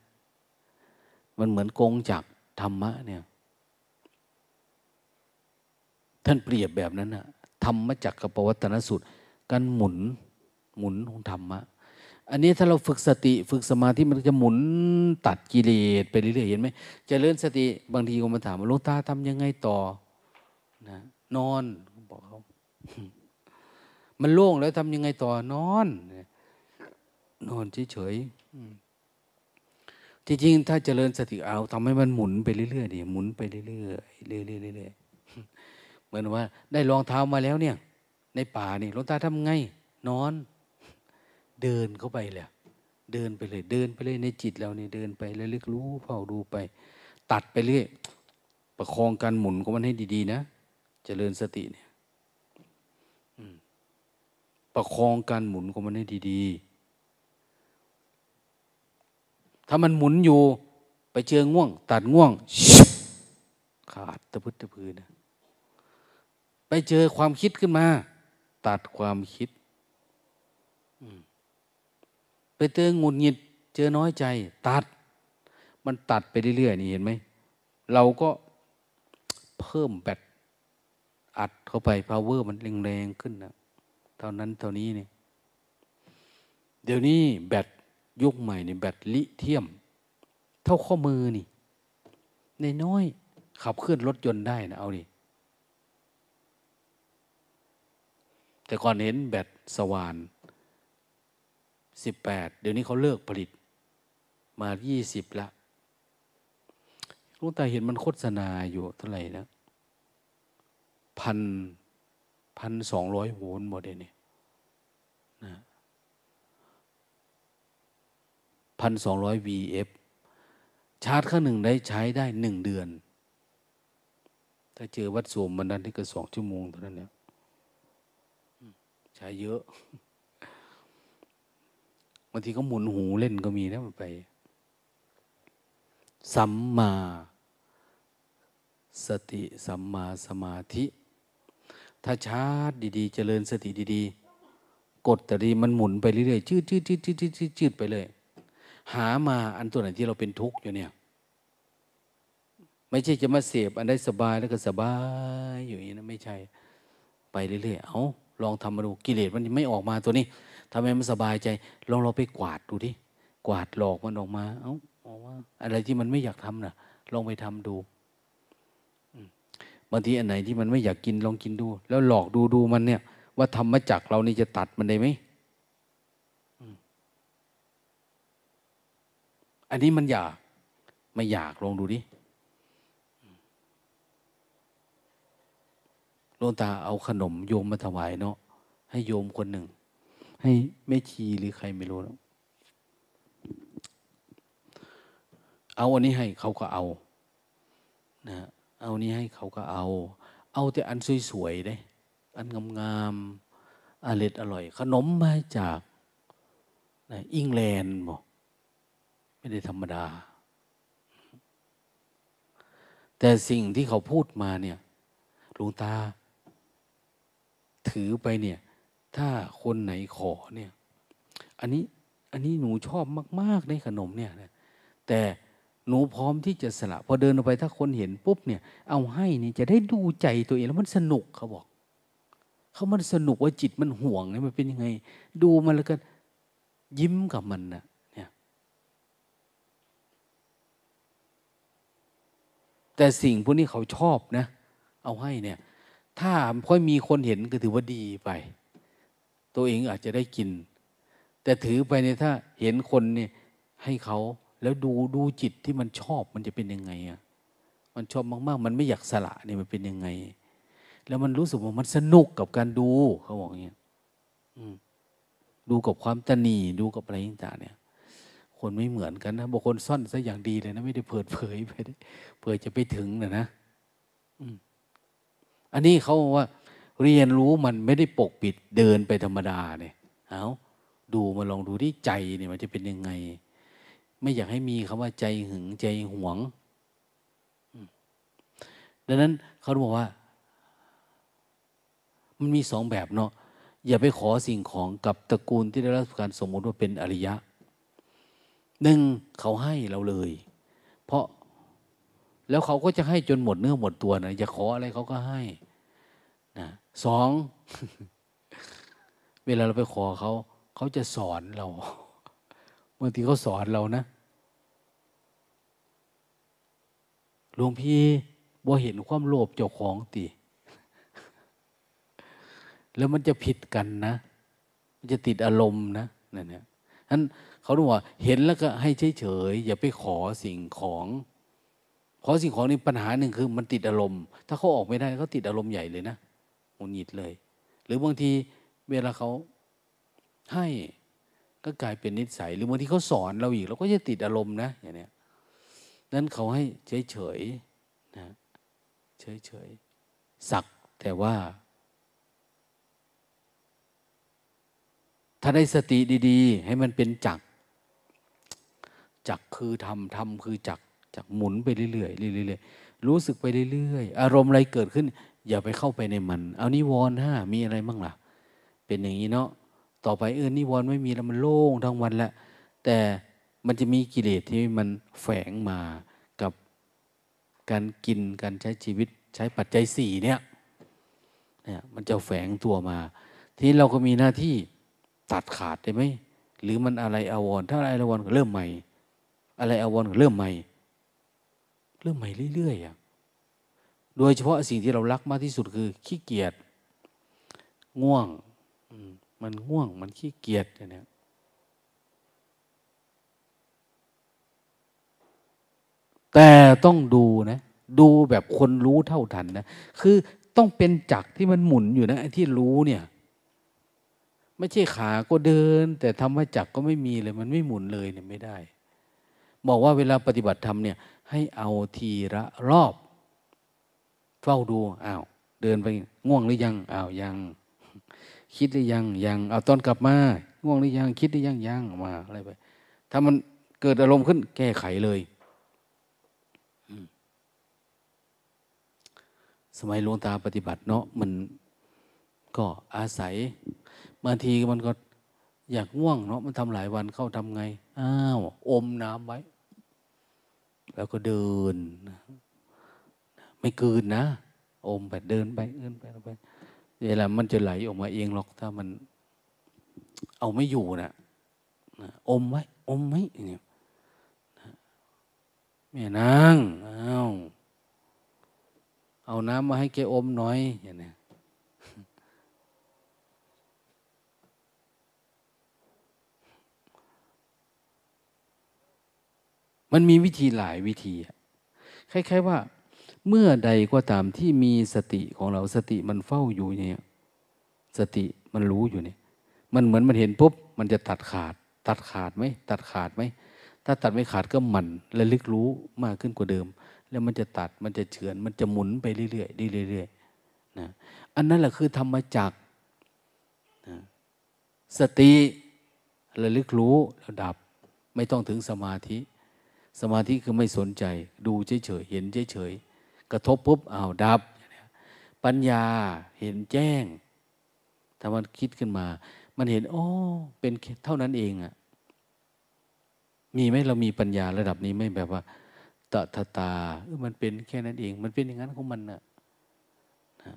มันเหมือนกงจักธรรมะเนี่ยท่านเปรียบแบบนั้นนะธรรมจักกับปวัตนสุดการหมุนหมุนของธรรมะ อันนี้ถ้าเราฝึกสติฝึกสมาธิมันจะหมุนตัดกิเลสไปเรื่อยๆเห็นไหมจเจริญสติบางทีก็มาถามว่าลุงตาทำยังไงต่อนะนอนบอกเขามันโล่งแล้วทำยังไงต่อนอน นอนเฉยๆจริงๆถ้าเจริญสติเอาทำให้มันหมุนไปเรื่อยๆดิหมุนไปเรื่อยๆเรื่อยๆเรื่อยๆเหมือนว่า ได้รองเท้ามาแล้วเนี่ย ในป่านี่ลวงตาทำไง นอน เดินเข้าไปเลยเดินไปเลย เดินไปเลยในจิตเราเนี่ยเดินไปแล้วลึกรู้เฝ้าดูไป ตัดไปเรื่อยประคองการหมุนของมันให้ดีๆนะเจริญสติเนี่ยประคองการหมุนของมันให้ดีๆ ถ้ามันหมุนอยู่ ไปเจอง่วง ตัดง่วง ขาดตะพึดตะพือนะไปเจอความคิดขึ้นมา ตัดความคิด ไปเจองุนหงิด เจอน้อยใจ ตัด มันตัดไปเรื่อยๆนี่เห็นไหมเราก็เพิ่มแบตอัดเข้าไปพาวเวอร์มันแรงๆขึ้นนะเท่านั้นเท่านี้นี่เดี๋ยวนี้แบตยุคใหม่นี่แบตลิเทียม เท่าข้อมือนี่ในน้อยขับเคลื่อนรถยนต์ได้นะเอาดิแต่ก่อนเห็นแบตสว่าน สิบแปดเดี๋ยวนี้เขาเลิกผลิต มายี่สิบละลุงตาเห็นมันโฆษณาอยู่เท่าไหร่นะพันพันสองร้อยโวลต์หมดเลยนี่นะพันสองร้อย VF ชาร์จข้างหนึ่งได้ใช้ได้หนึ่งเดือน ถ้าเจอวัดสวมมันนั้นที่ก็สองชั่วโมงเท่านั้นเนี่ยใช้เยอะ บางทีก็หมุนหูเล่นก็มีนะมันไป สัมมา สติสัมมาสมาธิ ถ้าชาร์จดีๆ เจริญสติดีๆ กดแต่ดีมันหมุนไปเรื่อยๆจืดจืดจืดจืดจืดจืดไปเลย หามาอันตัวไหนที่เราเป็นทุกข์อยู่เนี่ย ไม่ใช่จะมาเสพอันได้สบายแล้วก็สบายอยู่อย่างนี้นะไม่ใช่ ไปเรื่อยๆ เอาลองทำมาดูกิเลสมันไม่ออกมาตัวนี้ ทำให้มันสบายใจลองเราไปกวาดดูดิกวาดหลอกมันออกมาเอา้าออกว่า อะไรที่มันไม่อยากทำนะ่ะ ลองไปทำดูบางทีอันไหนที่มันไม่อยากกินลองกินดู แล้วหลอกดูดูมันเนี่ย ว่าทำมาจากเรานี่จะตัดมันได้ไหมอันนี้มันอยากไม่อยากลองดูดิลงตาเอาขนมโยมมาถวายเนาะให้โยมคนหนึ่ง ให้แม่ชีหรือใครไม่รู้แล้วเอาอันนี้ให้เขาก็เอานะเอานี้ให้เขาก็เอา เอาแต่อันสวยๆเลยอันงามๆอร่อยอร่อย ขนมมาจากนะอิงแลนด์บอกไม่ได้ธรรมดา แต่สิ่งที่เขาพูดมาเนี่ยหลวงตา ถือไปเนี่ย ถ้าคนไหนขอเนี่ย อันนี้อันนี้หนูชอบมาก ๆ ในขนมเนี่ยแต่หนูพร้อมที่จะสละพอเดินออกไปถ้าคนเห็นปุ๊บเนี่ย เอาให้นี่จะได้ดูใจตัวเองแล้วมันสนุกเขาบอกเขามันสนุกว่าจิตมันห่วงเนี่ยมันเป็นยังไง ดูมันแล้วก็ยิ้มกับมันนะเนี่ย แต่สิ่งพวกนี้เขาชอบนะ เอาให้เนี่ย ถ้าค่อยมีคนเห็นก็ถือว่าดีไป ตัวเองอาจจะได้กิน แต่ถือไปเนี่ยถ้าเห็นคนเนี่ยให้เขาแล้วดูดูจิตที่มันชอบมันจะเป็นยังไงอะมันชอบมาก ๆ มันไม่อยากสละเนี่ยมันเป็นยังไง แล้วมันรู้สึกว่ามันสนุกกับการดู เขาบอกอย่างเงี้ยดูกับความตนีดูกับอะไรต่างๆเนี่ย คนไม่เหมือนกันนะบางคนซ่อนซะอย่างดีเลยนะไม่ได้เปิดเผยไปเผื่อจะไปถึงนะนะอันนี้เขาว่า เรียนรู้มันไม่ได้ปกปิดเดินไปธรรมดาเนี่ยเอาดูมาลองดูที่ใจเนี่ยมันจะเป็นยังไง ไม่อยากให้มีคำว่าใจหึงใจหวง ดังนั้นเขาบอกว่า มันมีสองแบบเนาะอย่าไปขอสิ่งของกับตระกูลที่ได้รับการสมมติว่าเป็นอริยะหนึ่งเขาให้เราเลย เพราะแล้วเขาก็จะให้จนหมดเนื้อหมดตัวนะอย่าขออะไรเขาก็ให้ สองเวลาเราไปขอเขาเขาจะสอนเราบางทีเขาสอนเรานะหลวงพี่บ่เห็นความโลภเจ้าของตีแล้วมันจะผิดกันนะ มันจะติดอารมณ์นะนั่นเนี่ยท่านเขาบอกว่าเห็นแล้วก็ให้เฉยๆอย่าไปขอสิ่งของ ขอสิ่งของนี่ปัญหาหนึ่งคือ มันติดอารมณ์ ถ้าเขาออกไม่ได้เขาติดอารมณ์ใหญ่เลยนะ งุดหงิดเลย หรือบางทีเวลาเขาให้ก็กลายเป็นนิสัย หรือบางทีเขาสอนเราอีกเราก็จะติดอารมณ์นะอย่างนี้นั้นเขาให้เฉยเฉยนะเฉยเฉยสักแต่ว่า ถ้าได้สติดี ๆ ให้มันเป็นจักจักคือทำทำคือจักจักหมุนไปเรื่อยๆเรื่อยๆรู้สึกไปเรื่อยๆอารมณ์อะไรเกิดขึ้น อย่าไปเข้าไปในมัน เอานิวรณ์ห้ามีอะไรบ้างล่ะ เป็นอย่างนี้เนาะต่อไปเออนิวรณ์ไม่มีแล้วมันโล่งทั้งวันแล้วแต่มันจะมีกิเลสที่มันแฝงมากับการกินการใช้ชีวิตใช้ปัจจัยสี่เนี่ยเนี่ยมันจะแฝงตัวมา ทีนี้เราก็มีหน้าที่ตัดขาดได้ไหมหรือมันอะไรอาวรถ้าอะไรอาวรก็เริ่มใหม่ อะไรอาวรก็เริ่มใหม่ เริ่มใหม่เรื่อยๆอะ โดยเฉพาะสิ่งที่เรารักมากที่สุดคือขี้เกียจง่วงมันง่วงมันขี้เกียจเนี่ยแต่ต้องดูนะ ดูแบบคนรู้เท่าทันนะ คือต้องเป็นจักที่มันหมุนอยู่นะไอ้ที่รู้เนี่ย ไม่ใช่ขาก็เดิน แต่ทำให้จักก็ไม่มีเลย มันไม่หมุนเลยเนี่ยไม่ได้ บอกว่าเวลาปฏิบัติธรรมเนี่ย ให้เอาทีละรอบ เฝ้าดูอ้าวเดินไปง่วงหรือยังอ้าวยัง คิดหรือยังยังเอาตอนกลับมาง่วงหรือยังคิดหรือยังยังมาอะไรไป ถ้ามันเกิดอารมณ์ขึ้น แก้ไขเลยสมัยหลวงตาปฏิบัติเนาะมันก็อาศัยบางทีมันก็อยากง่วงเนาะมันทำหลายวันเข้าทำไง อ้าว อมน้ำไว้ แล้วก็เดิน ไม่กืนนะอมไปเดินไปเดินไปไปเวลามันจะไหลออกมาเองหรอกถ้ามัน เอาไม่อยู่นะอมไว้ อมไว้เนี่ยแม่นางเอาเอาน้ำมาให้แกอมหน่อยอย่างนี้มันมีวิธีหลายวิธีคล้ายๆว่า เมื่อใดก็ตามที่มีสติของเราสติมันเฝ้าอยู่เนี่ยสติมันรู้อยู่เนี่ย มันเหมือนมันเห็นปุ๊บมันจะตัดขาด ตัดขาดไหมตัดขาดไหมถ้าตัดไม่ขาดก็หมั่นและลึกรู้มากขึ้นกว่าเดิม แล้วมันจะตัดมันจะเฉือนมันจะหมุนไปเรื่อยๆเรื่อยๆนะอันนั้นแหละคือธรรมจักนะสติระลึกรู้แล้วดับ ไม่ต้องถึงสมาธิ สมาธิคือไม่สนใจ ดูเฉยๆเห็นเฉยๆ กระทบปุ๊บอ้าวดับ ปัญญาเห็นแจ้งถ้ามันคิดขึ้นมา มันเห็นโอ้เป็นเท่านั้นเองอะมีไหมเรามีปัญญาระดับนี้ไม่แบบว่าตะทตาเออมันเป็นแค่นั้นเอง มันเป็นอย่างนั้นของมันนะนะ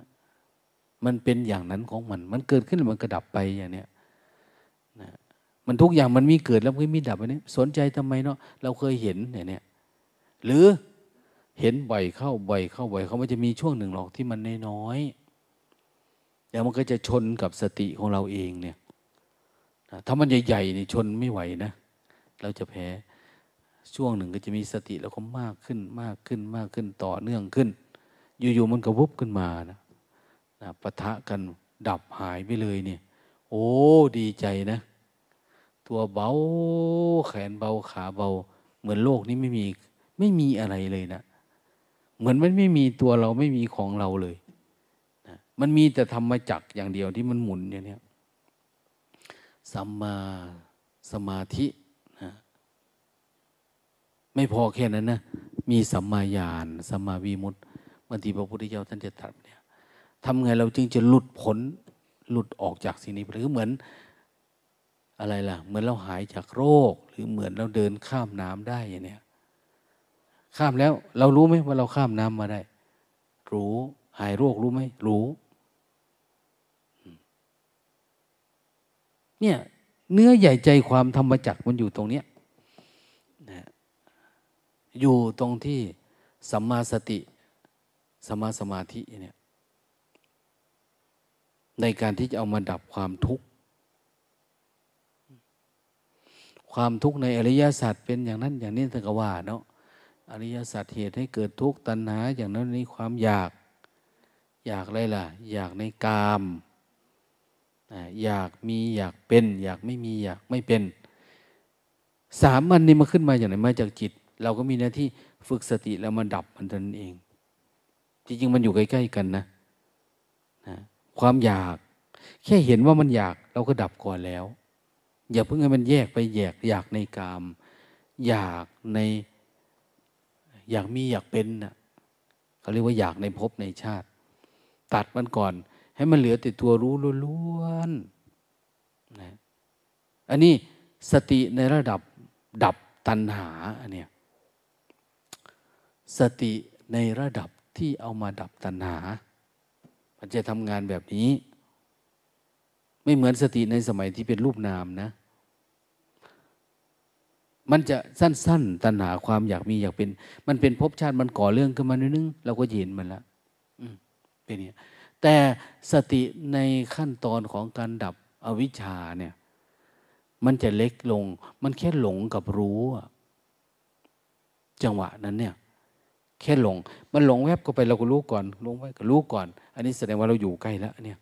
มันเป็นอย่างนั้นของมัน มันเกิดขึ้นมันกระดับไปอย่างเนี้ยนะมันทุกอย่างมันมีเกิดแล้วก็มีดับอันนี้สนใจทำไมเนาะเราเคยเห็นเนี่ยเนี่ยหรือ เห็นบ่อยเข้าบ่อยเข้าบ่อยเข้ามันจะมีช่วงหนึ่งหรอกที่มันน้อยๆแล้วมันก็จะชนกับสติของเราเองเนี่ยถ้ามันใหญ่ๆนี่ชนไม่ไหวนะ เราจะแพ้ช่วงหนึ่งก็จะมีสติแล้วก็มากขึ้นมากขึ้นมากขึ้นต่อเนื่องขึ้น อยู่ๆมันก็วุบขึ้นมานะนะปะทะกันดับหายไปเลยเนี่ย โอ้ดีใจนะ ตัวเบาแขนเบาขาเบา เหมือนโลกนี้ไม่มีไม่มีอะไรเลยนะ เหมือนมันไม่มีตัวเราไม่มีของเราเลยนะมันมีแต่ธรรมจักอย่างเดียวที่มันหมุนอย่างนี้สัมมาสมาธิไม่พอแค่นั้นนะมีสัมมาญาณสัมมาวีมุตติบางทีพระพุทธเจ้าท่านจะตรัสเนี่ยทำไงเราจึงจะหลุดพ้นหลุดออกจากสิ่งนี้หรือเหมือนอะไรล่ะ เหมือนเราหายจากโรค หรือเหมือนเราเดินข้ามน้ำได้อย่างเนี้ย ข้ามแล้ว เรารู้ไหมว่าเราข้ามน้ำมาได้ รู้ หายโรครู้ไหมรู้ เนี่ย เนื้อใหญ่ใจความธรรมจักมันอยู่ตรงเนี้ยอยู่ตรงที่สัมมาสติสัมมาสมาธิเนี่ยในการที่จะเอามาดับความทุกข์ ความทุกข์ในอริยสัจเป็นอย่างนั้นอย่างนี้ท่านก็ว่าเนาะ อริยสัจเหตุให้เกิดทุกข์ตัณหา อย่างนั้นนี้ความอยาก อยากอะไรล่ะ อยากในกามอยากมีอยากเป็น อยากไม่มีอยากไม่เป็น สามมันนี้มาขึ้นมาอย่างไรมาจากจิต เราก็มีหน้าที่ฝึกสติแล้วมาดับมันตนเอง จริงๆมันอยู่ใกล้ๆกันนะนะความอยาก แค่เห็นว่ามันอยากเราก็ดับก่อนแล้ว อย่าเพิ่งให้มันแยกไปแยกอยากในกาม อยากใน อยากมีอยากเป็นนะ่ะเขาเรียกว่าอยากในภพในชาติ ตัดมันก่อน ให้มันเหลือแต่ตัวรู้ล้วนๆนะอันนี้สติในระดับดับตัณหาอันเนี้ยสติในระดับที่เอามาดับตัณหา มันจะทำงานแบบนี้ ไม่เหมือนสติในสมัยที่เป็นรูปนามนะ มันจะสั้น ๆ ตัณหาความอยากมีอยากเป็น มันเป็นภพชาติมันก่อเรื่องขึ้นมานิดนึงเราก็เห็นมันละเป็นอย่างแต่สติในขั้นตอนของการดับอวิชชาเนี่ย มันจะเล็กลง มันแค่หลงกับรู้จังหวะนั้นเนี่ย แค่หลง มันหลงแวบก็ไปเราก็รู้ก่อนลงไว้ก็รู้ก่อน อันนี้แสดงว่าเราอยู่ใกล้แล้วเนี่ย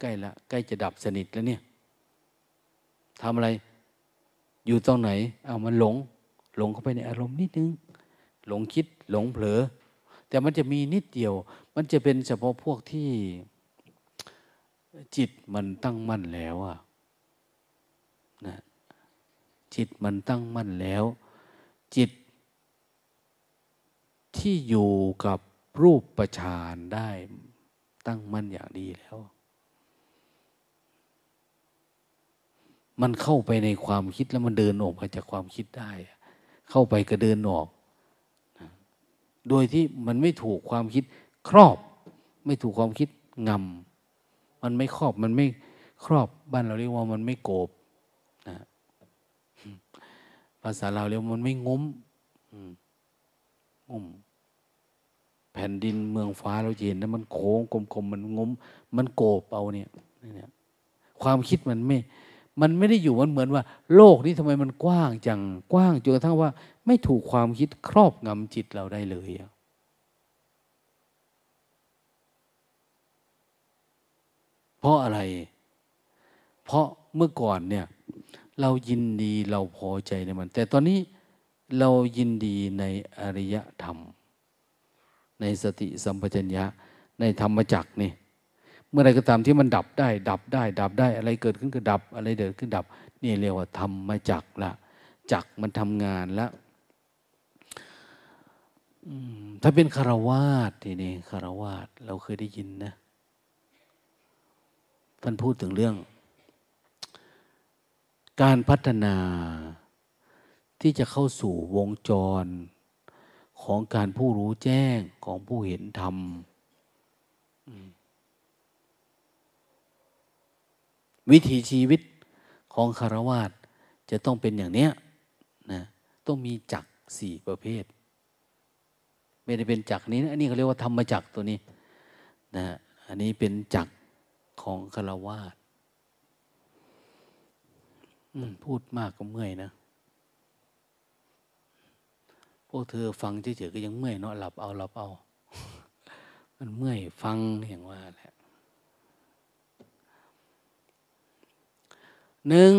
ใกล้ละใกล้จะดับสนิทแล้วเนี่ยทำอะไร อยู่ตรงไหน เอามันหลง หลงเข้าไปในอารมณ์นิดนึง หลงคิดหลงเผลอ แต่มันจะมีนิดเดียว มันจะเป็นเฉพาะพวกที่จิตมันตั้งมั่นแล้วอะนะจิตมันตั้งมั่นแล้ว จิตที่อยู่กับรูปประชานได้ตั้งมั่นอย่างดีแล้ว มันเข้าไปในความคิดแล้วมันเดินออกมาจากความคิดได้ เข้าไปก็เดินออกโดยที่มันไม่ถูกความคิดครอบ ไม่ถูกความคิดงำมันไม่ครอบมันไม่ครอบบ้านเราเรียกว่ามันไม่โกบนะภาษาเราเรียกว่ามันไม่งุ้มงุ้มแผ่นดินเมืองฟ้าเราเห็นนะมันโค้งกลมๆมันงม มันโกบเอาเนี่ย ความคิดมันไม่ มันไม่ได้อยู่มันเหมือนว่า โลกนี้ทำไมมันกว้างจังกว้างจนกระทั่งว่า ไม่ถูกความคิดครอบงำจิตเราได้เลยเพราะอะไร เพราะเมื่อก่อนเนี่ย เรายินดีเราพอใจในมัน แต่ตอนนี้เรายินดีในอริยธรรม ในสติสัมปชัญญะในธรรมจักนี่ มื่อไรก็ตามที่มันดับได้ ดับได้ ดับได้ อะไรเกิดขึ้นก็ดับ อะไรเกิดขึ้นดับ นี่เรียกว่าธรรมจักละจักมันทำงานแล้วถ้าเป็นคารวาสทีนี้คารวาสเราเคยได้ยินนะท่านพูดถึงเรื่อง การพัฒนาที่จะเข้าสู่วงจรของการผู้รู้แจ้งของผู้เห็นธรรม วิถีชีวิตของคารวาสจะต้องเป็นอย่างเนี้ยนะต้องมีจักสี่ประเภท ไม่ได้เป็นจักนี้นะอันนี้เขาเรียกว่าธรรมจักตัวนี้นะอันนี้เป็นจักของคารวาสพูดมากก็เมื่อยนะ พวกเธอฟังเฉยๆก็ยังเมื่อยเนาะหลับเอาหลับเอา มันเมื่อยฟังอย่างว่าแหละ หนึ่ง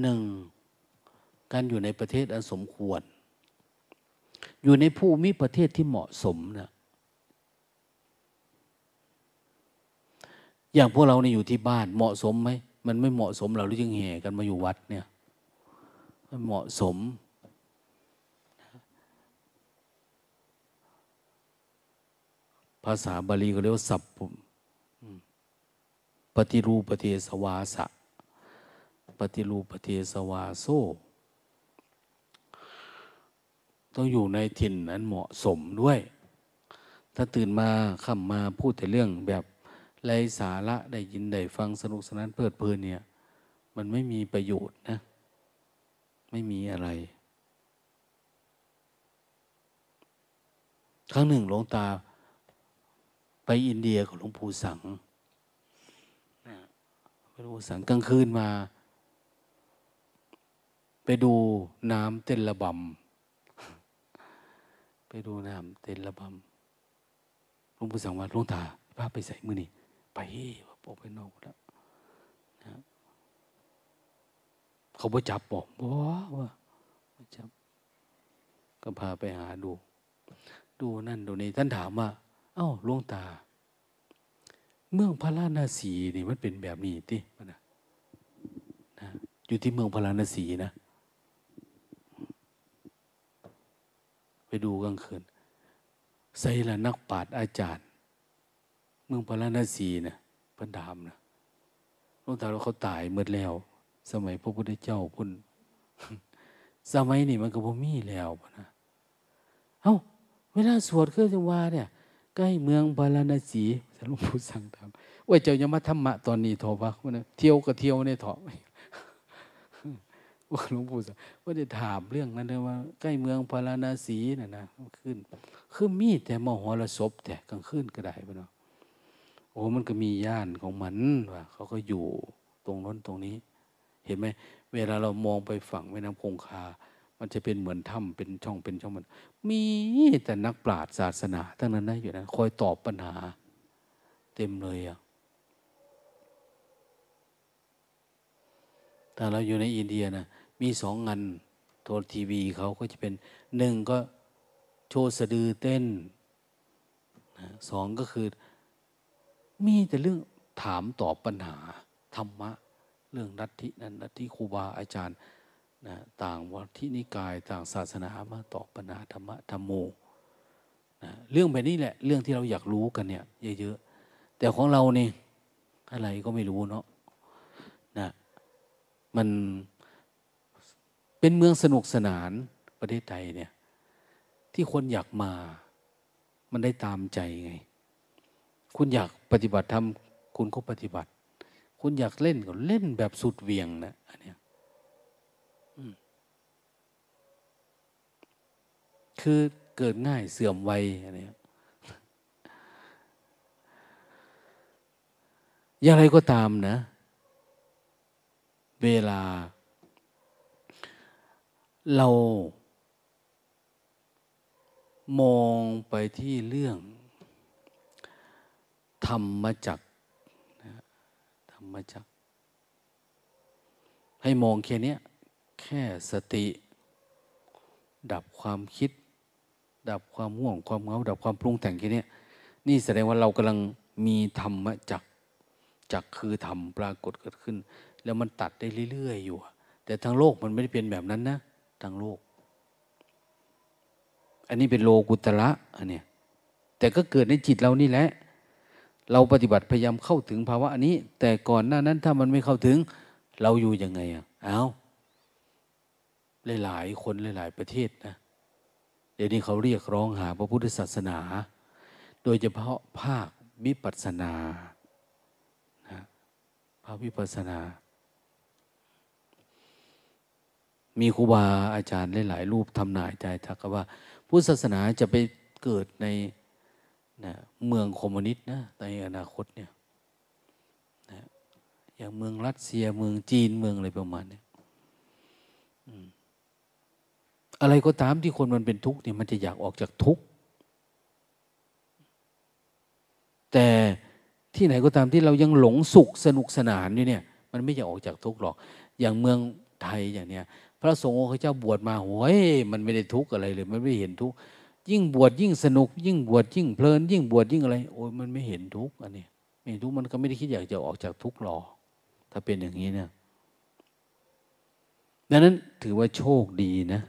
หนึ่งการอยู่ในประเทศอันสมควร อยู่ในภูมิประเทศที่เหมาะสมนะอย่างพวกเราเนี่ยอยู่ที่บ้านเหมาะสมไหม มันไม่เหมาะสมเราหรือจึงแห่กันมาอยู่วัดเนี่ย มันเหมาะสม ภาษาบาลีก็เรียกว่าสัพพุปฏิรูปเทสวาสะ ปฏิรูปเทสวาโซต้องอยู่ในถิ่นนั้นเหมาะสมด้วย ถ้าตื่นมาค่ำมาพูดแต่เรื่องแบบไรสาระได้ยินได้ฟังสนุกสนานเพลิดเพลินเนี่ย มันไม่มีประโยชน์นะ ไม่มีอะไร ครั้งหนึ่งหลวงตา ไปอินเดียกับหลวงปู่สังไปหลวงปู่สังกลางคืนมา ไปดูน้ำเต้นระบำไปดูน้ำเต้นระบำหลวงปู่สังว่าหลวงตาพาไปใส่มือนี่ไปว่าออกไปนอกแล้วนะเขาบ่จับบอกบ่ว่าบ่จับ ก็พาไปหาดู ดูนั่นดูนี่ท่านถามว่า เอ้าลวงตา เมืองพระราณสีนี่มันเป็นแบบนี้ตินะนะอยู่ที่เมืองพระราณสีนะ ไปดูกลางคืนใส่ละนักปราชญ์อาจารย์ เมืองพาราณสีนะพันดามนะหลวงตาเราเขาตายเมื่อแล้ว สมัยพระพุทธเจ้าพุ่นสมัยนี้มันก็บ่มีแล้วนะ เอา้า เวลาสวดเครื่องจังวาเนี่ย ใกล้เมืองพาราณสีสรุปผู้สั่งทำว่าเจ้ายังมาธรรมะตอนนี้ทอะวะเที่ยวก็เที่ยวในถอว่าหลวงปู่สั่งว่าจะถามเรื่องนั้นเลยว่า ใกล้เมืองพาราณสีน่ะนะขึ้น คือมีแต่มหรสพแต่กลางคืนก็ได้ปะเนาะโอ้มันก็มีย่านของมันว่าเขาก็อยู่ตรงนั้นตรงนี้ เห็นไหมเวลาเรามองไปฝั่งแม่น้ำคงคา มันจะเป็นเหมือนถ้ำเป็นช่องเป็นช่องมัน มีแต่นักปราชญ์ศาสนาทั้งนั้นนะอยู่นะคอยตอบปัญหา เต็มเลยอะแต่เราอยู่ในอินเดียนะมีสองงานโทรทีวีเขาก็จะเป็นหนึ่งก็โชว์สะดือเต้นสองก็คือ มีแต่เรื่องถามตอบปัญหา ธรรมะ เรื่องนัตถินั้นนัตถิครูบาอาจารย์ นะต่างวัฒนิกายต่างศาสนามาตอบปัญหาธรรมะธรรมโมนะเรื่องแบบนี้แหละ เรื่องที่เราอยากรู้กันเนี่ยเยอะๆแต่ของเรานี่อะไรก็ไม่รู้เนาะนะมันเป็นเมืองสนุกสนานประเทศไทยเนี่ย ที่คนอยากมา มันได้ตามใจไง คุณอยากปฏิบัติทำคุณก็ปฏิบัติ คุณอยากเล่นก็เล่นแบบสุดเวียงนะอันนี้ คือเกิดง่ายเสื่อมไวอันนี้อย่างไรก็ตามนะ เวลา เรามองไปที่เรื่อง ธรรมจักธรรมจัก ให้มองแค่นี้แค่สติ ดับความคิด ดับความห่วงความเงาดับความปรุงแต่งแค่นี้นี่แสดงว่าเรากำลังมีธรรมจักจักคือธรรมปรากฏเกิดขึ้น แล้วมันตัดได้เรื่อยๆอยู่ แต่ทางโลกมันไม่ได้เป็นแบบนั้นนะทางโลก อันนี้เป็นโลกุตระอันเนี้ยแต่ก็เกิดในจิตเรานี่แหละ เราปฏิบัติพยายามเข้าถึงภาวะอันนี้ แต่ก่อนหน้านั้นถ้ามันไม่เข้าถึง เราอยู่ยังไงอะเอาหลายๆคนหลาย ๆ ประเทศนะ เดี๋ยวนี้เขาเรียกร้องหาพระพุทธศาสนา โดยเฉพาะภาควิปัสสนานะภาควิปัสสนา มีครูบาอาจารย์หลายๆรูปทำนายใจทักว่า พุทธศาสนาจะไปเกิดในนะเมืองคอมมิวนิสต์นะในอนาคตเนี่ยนะอย่างเมืองรัสเซียเมืองจีนเมืองอะไรประมาณนี้ อะไรก็ตามที่คนมันเป็นทุกข์เนี่ยมันจะอยากออกจากทุกข์แต่ที่ไหนก็ตามที่เรายังหลงสุขสนุกสนานอยู่เนี่ย มันไม่อยากออกจากทุกข์หรอก อย่างเมืองไทยอย่างเนี้ยพระสงฆ์องค์เจ้าบวชมาโอ้ยมันไม่ได้ทุกข์อะไรเลย มันไม่เห็นทุกข์ยิ่งบวชยิ่งสนุก ยิ่งบวชยิ่งเพลิน ยิ่งบวชยิ่งอะไร โอ้ยมันไม่เห็นทุกข์อันนี้ไม่ทุกข์มันก็ไม่ได้คิดอยากจะออกจากทุกข์หรอกถ้าเป็นอย่างนี้เนี่ยดังนั้นถือว่าโชคดีนะ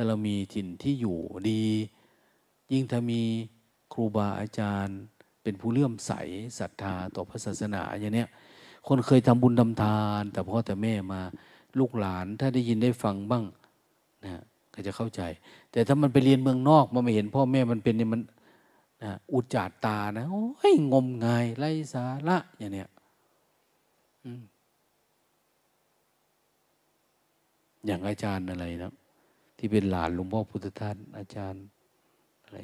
ถ้าเรามีถิ่นที่อยู่ดี ยิ่งถ้ามีครูบาอาจารย์ เป็นผู้เลื่อมใสศรัทธาต่อพระศาสนาอย่างเนี้ยคนเคยทำบุญทำทาน แต่พ่อแต่แม่มาลูกหลานถ้าได้ยินได้ฟังบ้างนะก็จะเข้าใจ แต่ถ้ามันไปเรียนเมืองนอกมันไม่เห็นพ่อแม่มันเป็นเนี่ยมันนะอุจจาดตานะโอ้ยงมงายไร้สาระอย่างเนี้ยอย่างอาจารย์อะไรนะ ที่เป็นหลานหลวงพ่อพุทธทาสอาจารย์อะไร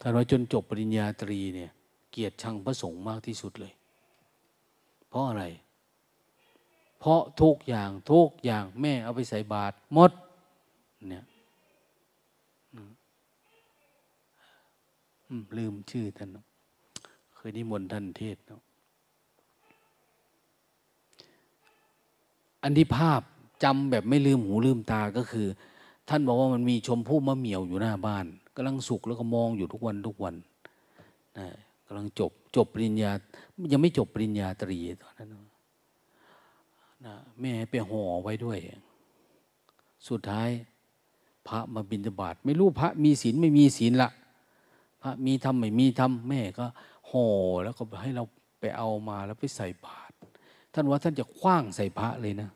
ท่านว่าจนจบปริญญาตรีเนี่ย เกียรติชังพระสงฆ์มากที่สุดเลย เพราะอะไร เพราะทุกอย่างทุกอย่างแม่เอาไปใส่บาตรหมดเนี่ยลืมชื่อท่านเคยนิมนต์ท่านเทศเนาะอันที่ภาพ จำแบบไม่ลืมหูลืมตาก็คือ ท่านบอกว่ามันมีชมพู่มะเหมี่ยวอยู่หน้าบ้านกำลังสุกแล้วก็มองอยู่ทุกวันทุกวันนะกำลังจบจบปริญญา ยังไม่จบปริญญาตรีตอนนั้นนะแม่ไปห่อไว้ด้วย สุดท้าย พระมาบิณฑบาตไม่รู้พระมีศีลไม่มีศีลละพระมีทำไม่มีทำแม่ก็ห่อแล้วก็ให้เราไปเอามาแล้วไปใส่บาตรท่านว่าท่านจะคว้างใส่พระเลยนะ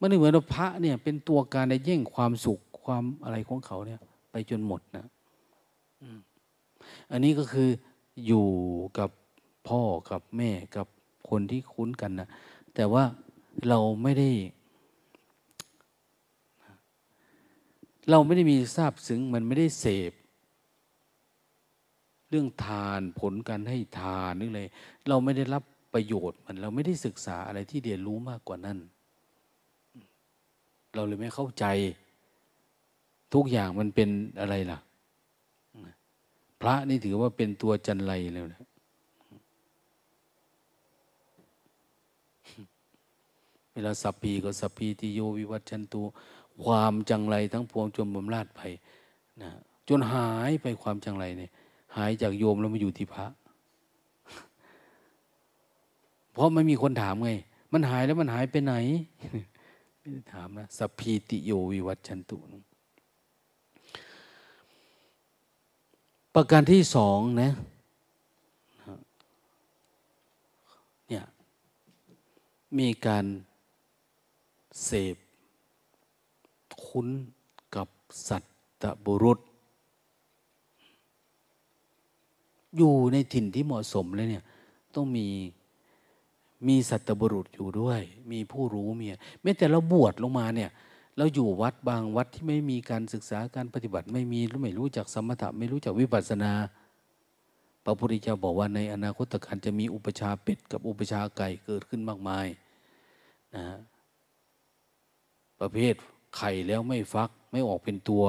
มันเหมือนว่าพระเนี่ยเป็นตัวการในแย่งความสุขความอะไรของเขาเนี่ย ไปจนหมดนะอันนี้ก็คืออยู่กับพ่อกับแม่กับคนที่คุ้นกันนะแต่ว่าเราไม่ได้ เราไม่ได้มีทราบซึ้งมันไม่ได้เสพ เรื่องทานผลการให้ทานนึกเลย เราไม่ได้รับประโยชน์มันเราไม่ได้ศึกษาอะไรที่เรียนรู้มากกว่านั้น เราเลยไม่เข้าใจ ทุกอย่างมันเป็นอะไรล่ะ พระนี่ถือว่าเป็นตัวจันไรแล้วนะเวลาสัพพีก็สัพพีติโยวิวัตชันตูความจังไรทั้งพวงจมบำราดไปนะจนหายไปความจังไรเนี่ย หายจากโยมแล้วมาอยู่ที่พระ เพราะไม่มีคนถามไง มันหายแล้วมันหายไปไหน ไม่ได้ถามนะสพพีติโยวิวัตชันตุ ประการที่สองนะเนี่ยมีการเสพคุ้นกับสัตตบุรุษ อยู่ในถิ่นที่เหมาะสมเลยเนี่ย ต้องมี มีสัตบุรุษอยู่ด้วย มีผู้รู้มีแม้แต่เราบวชลงมาเนี่ยเราอยู่วัดบางวัดที่ไม่มีการศึกษาการปฏิบัติไม่มีไม่รู้จักสมถะไม่รู้จักวิปัสสนา พระพุทธเจ้าบอกว่าในอนาคตการจะมีอุปชาเป็ดกับอุปชาไก่เกิดขึ้นมากมายนะประเภทไข่แล้วไม่ฟักไม่ออกเป็นตัว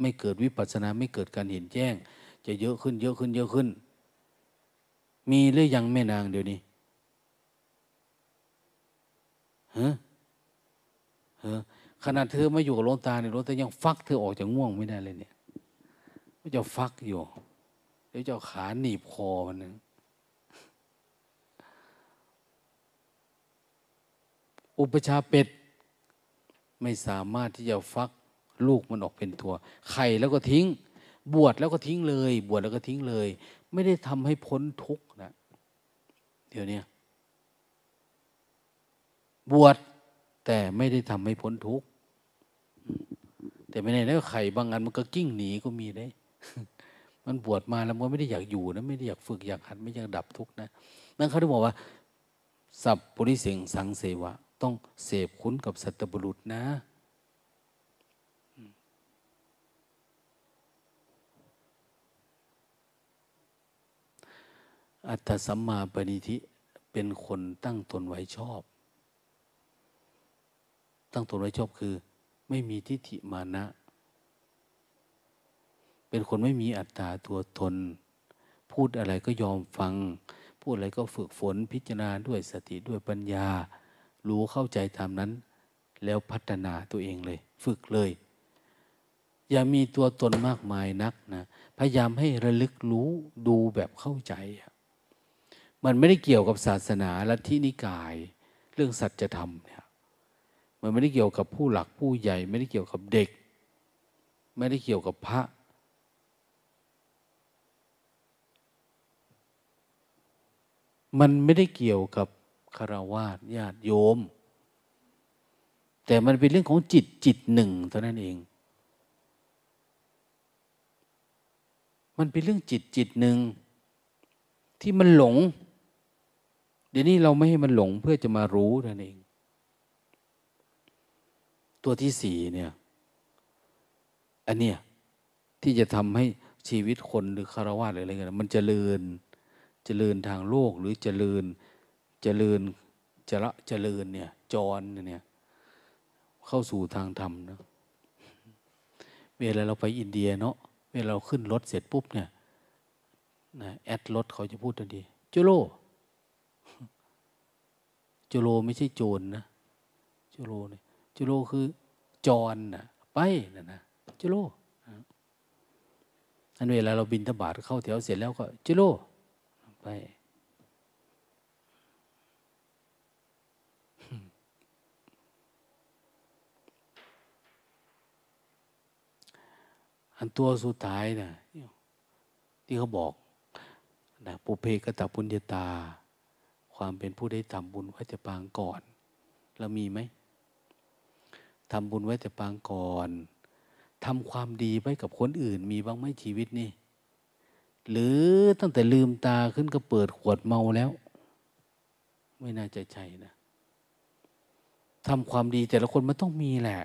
ไม่เกิดวิปัสสนาไม่เกิดการเห็นแจ้ง จะเยอะขึ้นเยอะขึ้นเยอะขึ้น มีหรือยังแม่นางเดี๋ยวนี้ ฮะฮะขนาดเธอมาอยู่กับหลวงตาเนี่ยหลวงตายังฟักเธอออกจากง่วงไม่ได้เลยเนี่ยไม่จะฟักอยู่เดี๋ยวจะขาหนีบคอมันนึงอุปชาเป็ดไม่สามารถที่จะฟักลูกมันออกเป็นตัว ไข่แล้วก็ทิ้ง บวชแล้วก็ทิ้งเลย บวชแล้วก็ทิ้งเลย ไม่ได้ทำให้พ้นทุกข์นะเดี๋ยวนี้ บวชแต่ไม่ได้ทำให้พ้นทุกข์แต่ไม่ได้แล้วไข่บางอันมันก็กิ้งหนีก็มีได้ มันบวชมาแล้วมันไม่ได้อยากอยู่นะไม่ได้อยากฝึกอยากหัดไม่อยากดับทุกข์นะนั่นเขาถึงบอกว่า สัพปุริสิงสังเสวะ ต้องเสพคุ้นกับสัตบุรุษนะอัตตสัมมาปณิธิเป็นคนตั้งตนไว้ชอบ ตั้งตนไว้ชอบคือ ไม่มีทิฏฐิมานะ เป็นคนไม่มีอัตตาตัวตน พูดอะไรก็ยอมฟัง พูดอะไรก็ฝึกฝนพิจารณาด้วยสติด้วยปัญญา รู้เข้าใจตามนั้น แล้วพัฒนาตัวเองเลย ฝึกเลย อย่ามีตัวตนมากมายนักนะพยายามให้ระลึกรู้ดูแบบเข้าใจ มันไม่ได้เกี่ยวกับศาสนาลัทธินิกาย เรื่องสัจธรรมเนี่ย มันไม่ได้เกี่ยวกับผู้หลักผู้ใหญ่ ไม่ได้เกี่ยวกับเด็ก ไม่ได้เกี่ยวกับพระ มันไม่ได้เกี่ยวกับคารวาสญาติโยม แต่มันเป็นเรื่องของจิตจิตหนึ่งเท่านั้นเอง มันเป็นเรื่องจิตจิตหนึ่งที่มันหลง เดี๋ยวนี้เราไม่ให้มันหลงเพื่อจะมารู้นั่นเอง ตัวที่สี่เนี่ย อันเนี้ยที่จะทำให้ชีวิตคนหรือคารวะหรืออะไรกันมันจเจริญเจริญทางโลกหรือเจริญเจริญจะละเจริญเนี่ยจรเนี่ยเข้าสู่ทางธรรมนะเวลาเราไปอินเดียเนาะเวลาเราขึ้นรถเสร็จปุ๊บเนี่ยนะแอดรถเขาจะพูดทันทีจโลจโลไม่ใช่โจรนะจโลเนี่ย จุโลคือจรนะไปนะนะจุโลอันเวลาเราบินทบาทเข้าแถวเสร็จแล้วก็จุโลไปอันตัวสุดท้ายนะที่เขาบอกนะปุเพกตปุญญาตา ความเป็นผู้ได้ทำบุญไว้แต่ปางก่อน เรามีไหม ทำบุญไว้แต่ปางก่อนทำความดีไว้กับคนอื่น มีบ้างไหมชีวิตนี่ หรือตั้งแต่ลืมตาขึ้นก็เปิดขวดเมาแล้ว ไม่น่าจะใช่นะทำความดีแต่ละคนมันต้องมีแหละ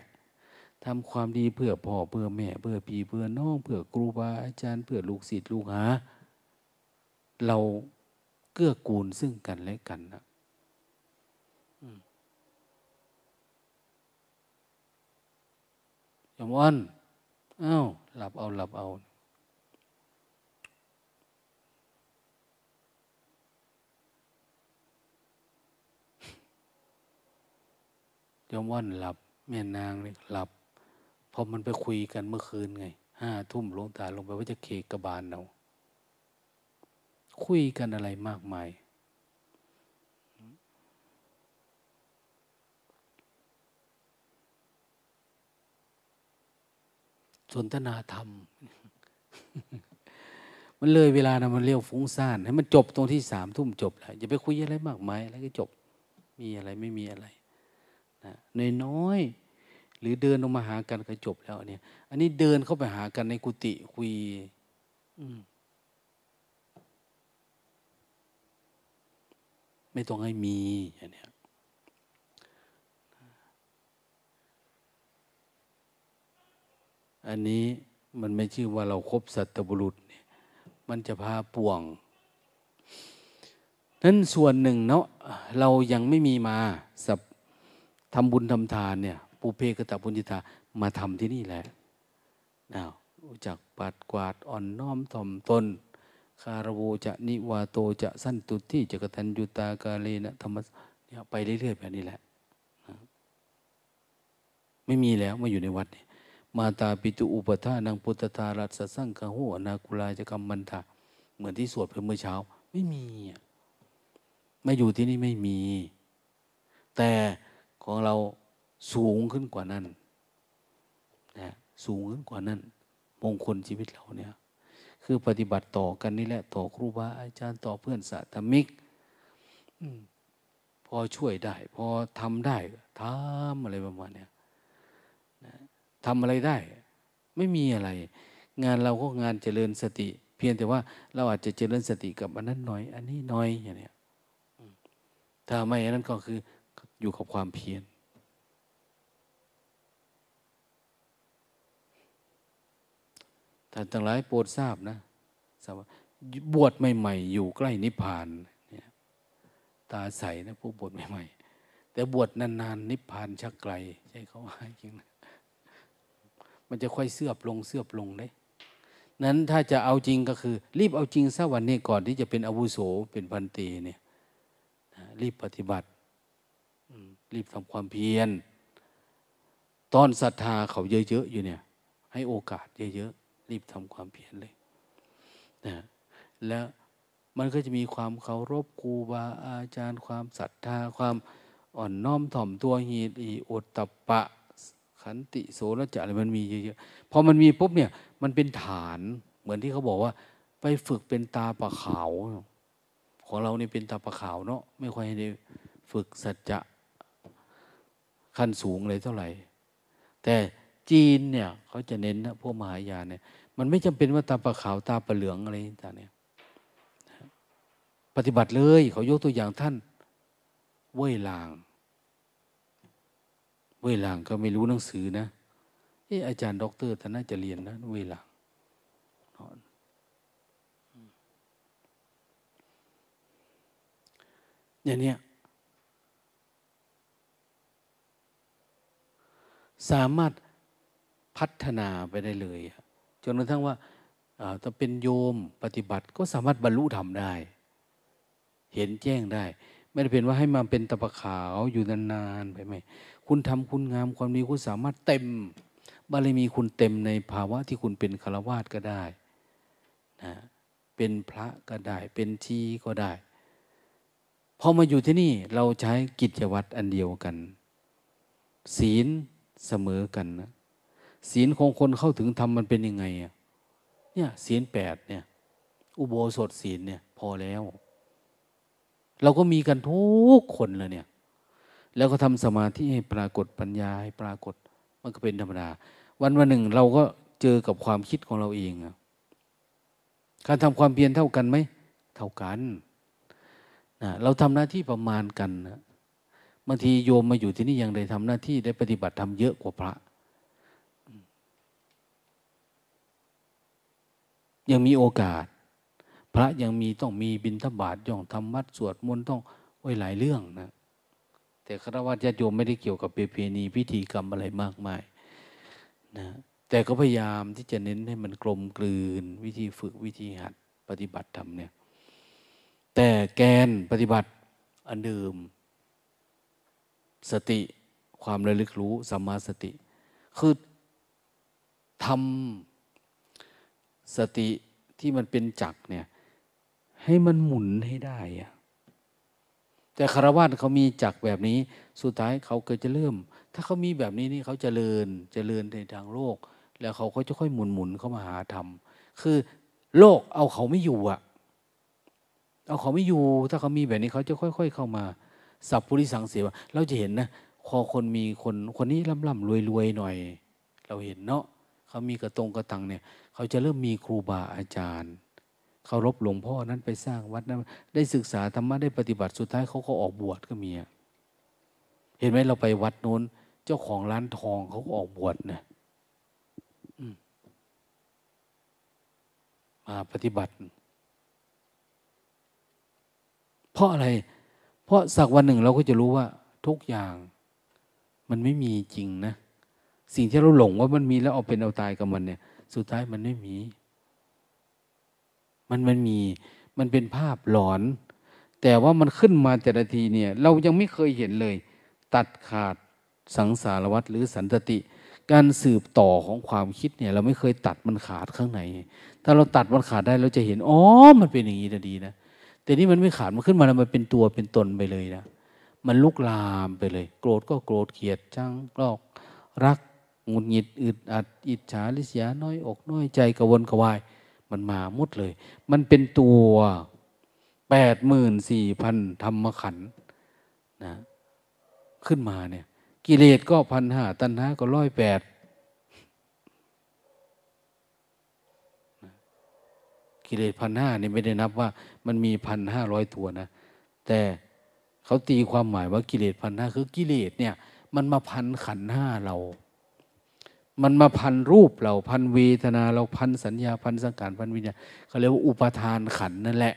ทำความดีเพื่อพ่อเพื่อแม่ เพื่อพี่เพื่อน้องเพื่อครูบาอาจารย์ เพื่อลูกศิษย์ลูกหา เราเกื้อกูลซึ่งกันและกันนะ ยมวันอ้าวหลับเอาหลับเอายมวันหลับ แม่นางเลยหลับพอมันไปคุยกันเมื่อคืนไงห้าทุ่มลงตาลงไปว่าจะเคกระบาลเราคุยกันอะไรมากมาย สนทนาธรรม มันเลยเวลานะมันเรียวฟุ้งซ่านให้มันจบตรงที่สามทุ่มจบแล้วอย่าไปคุยอะไรมากมายแล้วก็จบมีอะไรไม่มีอะไรนะน้อยๆหรือเดินลงมาหากันก็จบแล้วเนี่ย อันนี้เดินเข้าไปหากันในกุฏิคุย อืมไม่ต้องให้มีอย่างนี้ย อันนี้มันไม่ชื่อว่าเราครบสัตบุรุษเนี่ยมันจะพาป่วง นั้นส่วนหนึ่งเนาะเรายังไม่มีมาสับทำบุญทำทานเนี่ยปูเพกตะปุญญิตามาทำที่นี่แหละนะรู้จักปัดกวาดอ่อนน้อมถ่อมตน คารโวจะนิวาโตจะสั้นตุที่จะกตัญญูตากาเลนะธรรมเนี่ยไปเรื่อยๆแบบนี้แหละ ไม่มีแล้วมาอยู่ในวัดเนี่ย มาตาปิตุอุปทานังพุทธทารัสสังฆโหนาคุลาจะกรรมมันทาเหมือนที่สวดเมื่อเช้า ไม่มีไม่อยู่ที่นี่ไม่มี แต่ของเราสูงขึ้นกว่านั้นนะสูงขึ้นกว่านั้น มงคลชีวิตเราเนี่ย คือปฏิบัติต่อกันนี่แหละ ต่อครูบาอาจารย์ต่อเพื่อนสาธมิกพอช่วยได้ พอทำได้ทำอะไรประมาณเนี้ย ทำอะไรได้ ไม่มีอะไร งานเราก็งานเจริญสติ เพียงแต่ว่าเราอาจจะเจริญสติกับอันนั้นน่อย อันนี้น้อยอย่างเนี้ยถ้าไม่อันนั้นก็คืออยู่กับความเพียรท่านทั้งหลายโปรดทราบนะทราบบวชใหม่ ๆ อยู่ใกล้นิพพานเนี่ยตาใสนะผู้บวชใหม่ ๆ แต่บวชนานๆนิพพานชักไกล ใช่เขาว่าจริงนะ มันจะค่อยเสื่อมลงเสื่อมลงเลยนั้นถ้าจะเอาจริงก็คือ รีบเอาจริงซะวันนี้ก่อนที่จะเป็นอาวุโสเป็นพันตีเนี่ยรีบปฏิบัติรีบทำความเพียรตอนศรัทธาเขาเยอะๆอยู่เนี่ย ให้โอกาสเยอะๆรีบทำความเพียรเลยนะแล้วมันก็จะมีความเคารพครูบาอาจารย์ ความศรัทธา ความอ่อนน้อมถ่อมตัวหีดอีอดตะปะ ขันติโสรจะอะไรมันมีเยอะๆพอมันมีปุ๊บเนี่ย มันเป็นฐานเหมือนที่เขาบอกว่า ไปฝึกเป็นตาปะขาว ของเราเนี่เป็นตาปะขาวเนาะไม่ค่อยได้ฝึกสัจจะขั้นสูงเลยเท่าไหร่ แต่จีนเนี่ยเขาจะเน้นนะพวกมหายานเนี่ย มันไม่จำเป็นว่าตาปะขาวตาปะเหลืองอะไรต่างเนี่ยปฏิบัติเลย เขายกตัวอย่างท่านเว่ยหล่าง เว่ยหล่างก็ไม่รู้หนังสือนะเอออาจารย์ด็อกเตอร์ท่านน่าจะเรียนนะเว่ยหล่างอย่างนี้สามารถพัฒนาไปได้เลยจนกระทั่งว่าถ้าเป็นโยมปฏิบัติก็สามารถบรรลุธรรมได้ เห็นแจ้งได้ ไม่ได้เป็นว่าให้มาเป็นตะปะขาวอยู่นานๆไปไหม คุณทำคุณงามความดีคุณสามารถเต็มบารมีคุณเต็มในภาวะที่คุณเป็นฆราวาสก็ได้นะเป็นพระก็ได้ เป็นชีก็ได้พอมาอยู่ที่นี่เราใช้กิจวัตรอันเดียวกัน ศีลเสมอกันนะศีลของคนเข้าถึงธรรมมันเป็นยังไงอะเนี่ยศีลแปดเนี่ย อุโบสถศีลเนี่ย พอแล้ว เราก็มีกันทุกคนเลยเนี่ย แล้วก็ทำสมาธิให้ปรากฏปัญญาให้ปรากฏมันก็เป็นธรรมดา วันวันหนึ่งเราก็เจอกับความคิดของเราเองการทำความเพียรเท่ากันไหมเท่ากันนะเราทำหน้าที่ประมาณกันนะบางทีโยมมาอยู่ที่นี่ยังได้ทำหน้าที่ได้ปฏิบัติทำเยอะกว่าพระ ยังมีโอกาส พระยังมีต้องมีบิณฑบาตย่องทำวัดสวดมนต์ต้องไว้หลายเรื่องนะ แต่ครวญญาติโยมไม่ได้เกี่ยวกับเปเพณีพิธีกรรมอะไรมากมายนะแต่ก็พยายามที่จะเน้นให้มันกลมกลืน วิธีฝึกวิธีหัดปฏิบัติธรรมเนี่ยแต่แกนปฏิบัติอันเดิม สติความระลึกรู้สัมมาสติ คือทำสติที่มันเป็นจักเนี่ยให้มันหมุนให้ได้อะ แต่คารวะเขามีจักแบบนี้ สุดท้ายเขาเกิดจะเริ่ม ถ้าเขามีแบบนี้นี่เขาจเจริญเจริญในทางโลก แล้วเขาก็จะค่อยหมุนหมุนเข้ามาหาธรรม คือโลกเอาเขาไม่อยู่อะเอาเขาไม่อยู่ ถ้าเขามีแบบนี้เขาจะค่อย ๆ เข้ามา สัพพุริสังเสวะเราจะเห็นนะพอคนมีคนคนนี้ร่ำร่ำรวยรวยหน่อย เราเห็นเนาะเขามีกระตรงกระตังเนี่ย เขาจะเริ่มมีครูบาอาจารย์ เคารพหลวงพ่อนั้นไปสร้างวัดนั้นได้ศึกษาธรรมะได้ปฏิบัติสุดท้ายเขาก็ออกบวชก็มีเห็นไหมเราไปวัดโน้น เจ้าของร้านทองเขาก็ออกบวชนะมาปฏิบัติ เพราะอะไร เพราะสักวันหนึ่งเราก็จะรู้ว่า ทุกอย่างมันไม่มีจริงนะ สิ่งที่เราหลงว่ามันมีแล้วเอาเป็นเอาตายกับมันเนี่ย สุดท้ายมันไม่มี มันมันมีมันเป็นภาพหลอน แต่ว่ามันขึ้นมาแต่ละทีเนี่ย เรายังไม่เคยเห็นเลย ตัดขาดสังสารวัตรหรือสันตติ การสืบต่อของความคิดเนี่ย เราไม่เคยตัดมันขาดข้างใน ถ้าเราตัดมันขาดได้เราจะเห็นอ๋อมันเป็นอย่างนี้นะดีนะแต่นี่มันไม่ขาดมันขึ้นมาแล้วมันเป็นตัวเป็นตนไปเลยนะมันลุกลามไปเลย โกรธก็โกรธเกลียดจังลอกรักงุนหงิดอึดอัดอิจฉาลิษยาน้อยอกน้อยใจกระวนกระวาย มันมามุดเลย มันเป็นตัวแปดหมื่นสี่พันธรรมขันนะขึ้นมาเนี่ย กิเลสก็พันห้าตัณหาก็ร้อยแปดกิเลสพันห้านี่ไม่ได้นับว่า มันมีพันห้าร้อยตัวนะ แต่เขาตีความหมายว่ากิเลสพันห้าคือกิเลสเนี่ย มันมาพันขันห้าเรา มันมาพันรูปเราพันเวทนาเราพันสัญญาพันสังขารพันวิญญาณเขาเรียกว่าอุปทานขันนั่นแหละ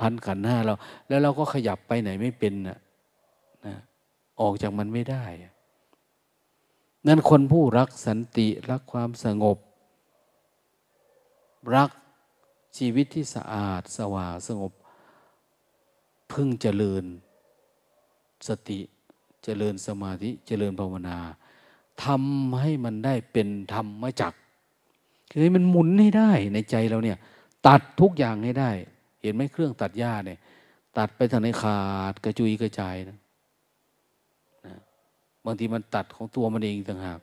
พันขันห้าเรา แล้วเราก็ขยับไปไหนไม่เป็นนะออกจากมันไม่ได้ นั้นคนผู้รักสันติรักความสงบ รักชีวิตที่สะอาดสว่างสงบ พึ่งเจริญสติเจริญสมาธิเจริญภาวนา ทำให้มันได้เป็นธรรมมาจักคือมันหมุนให้ได้ในใจเราเนี่ย ตัดทุกอย่างให้ได้ เห็นไหมเครื่องตัดหญ้าเนี่ย ตัดไปทางไหนขาดกระจุยกระจายนะนะบางทีมันตัดของตัวมันเองต่างหาก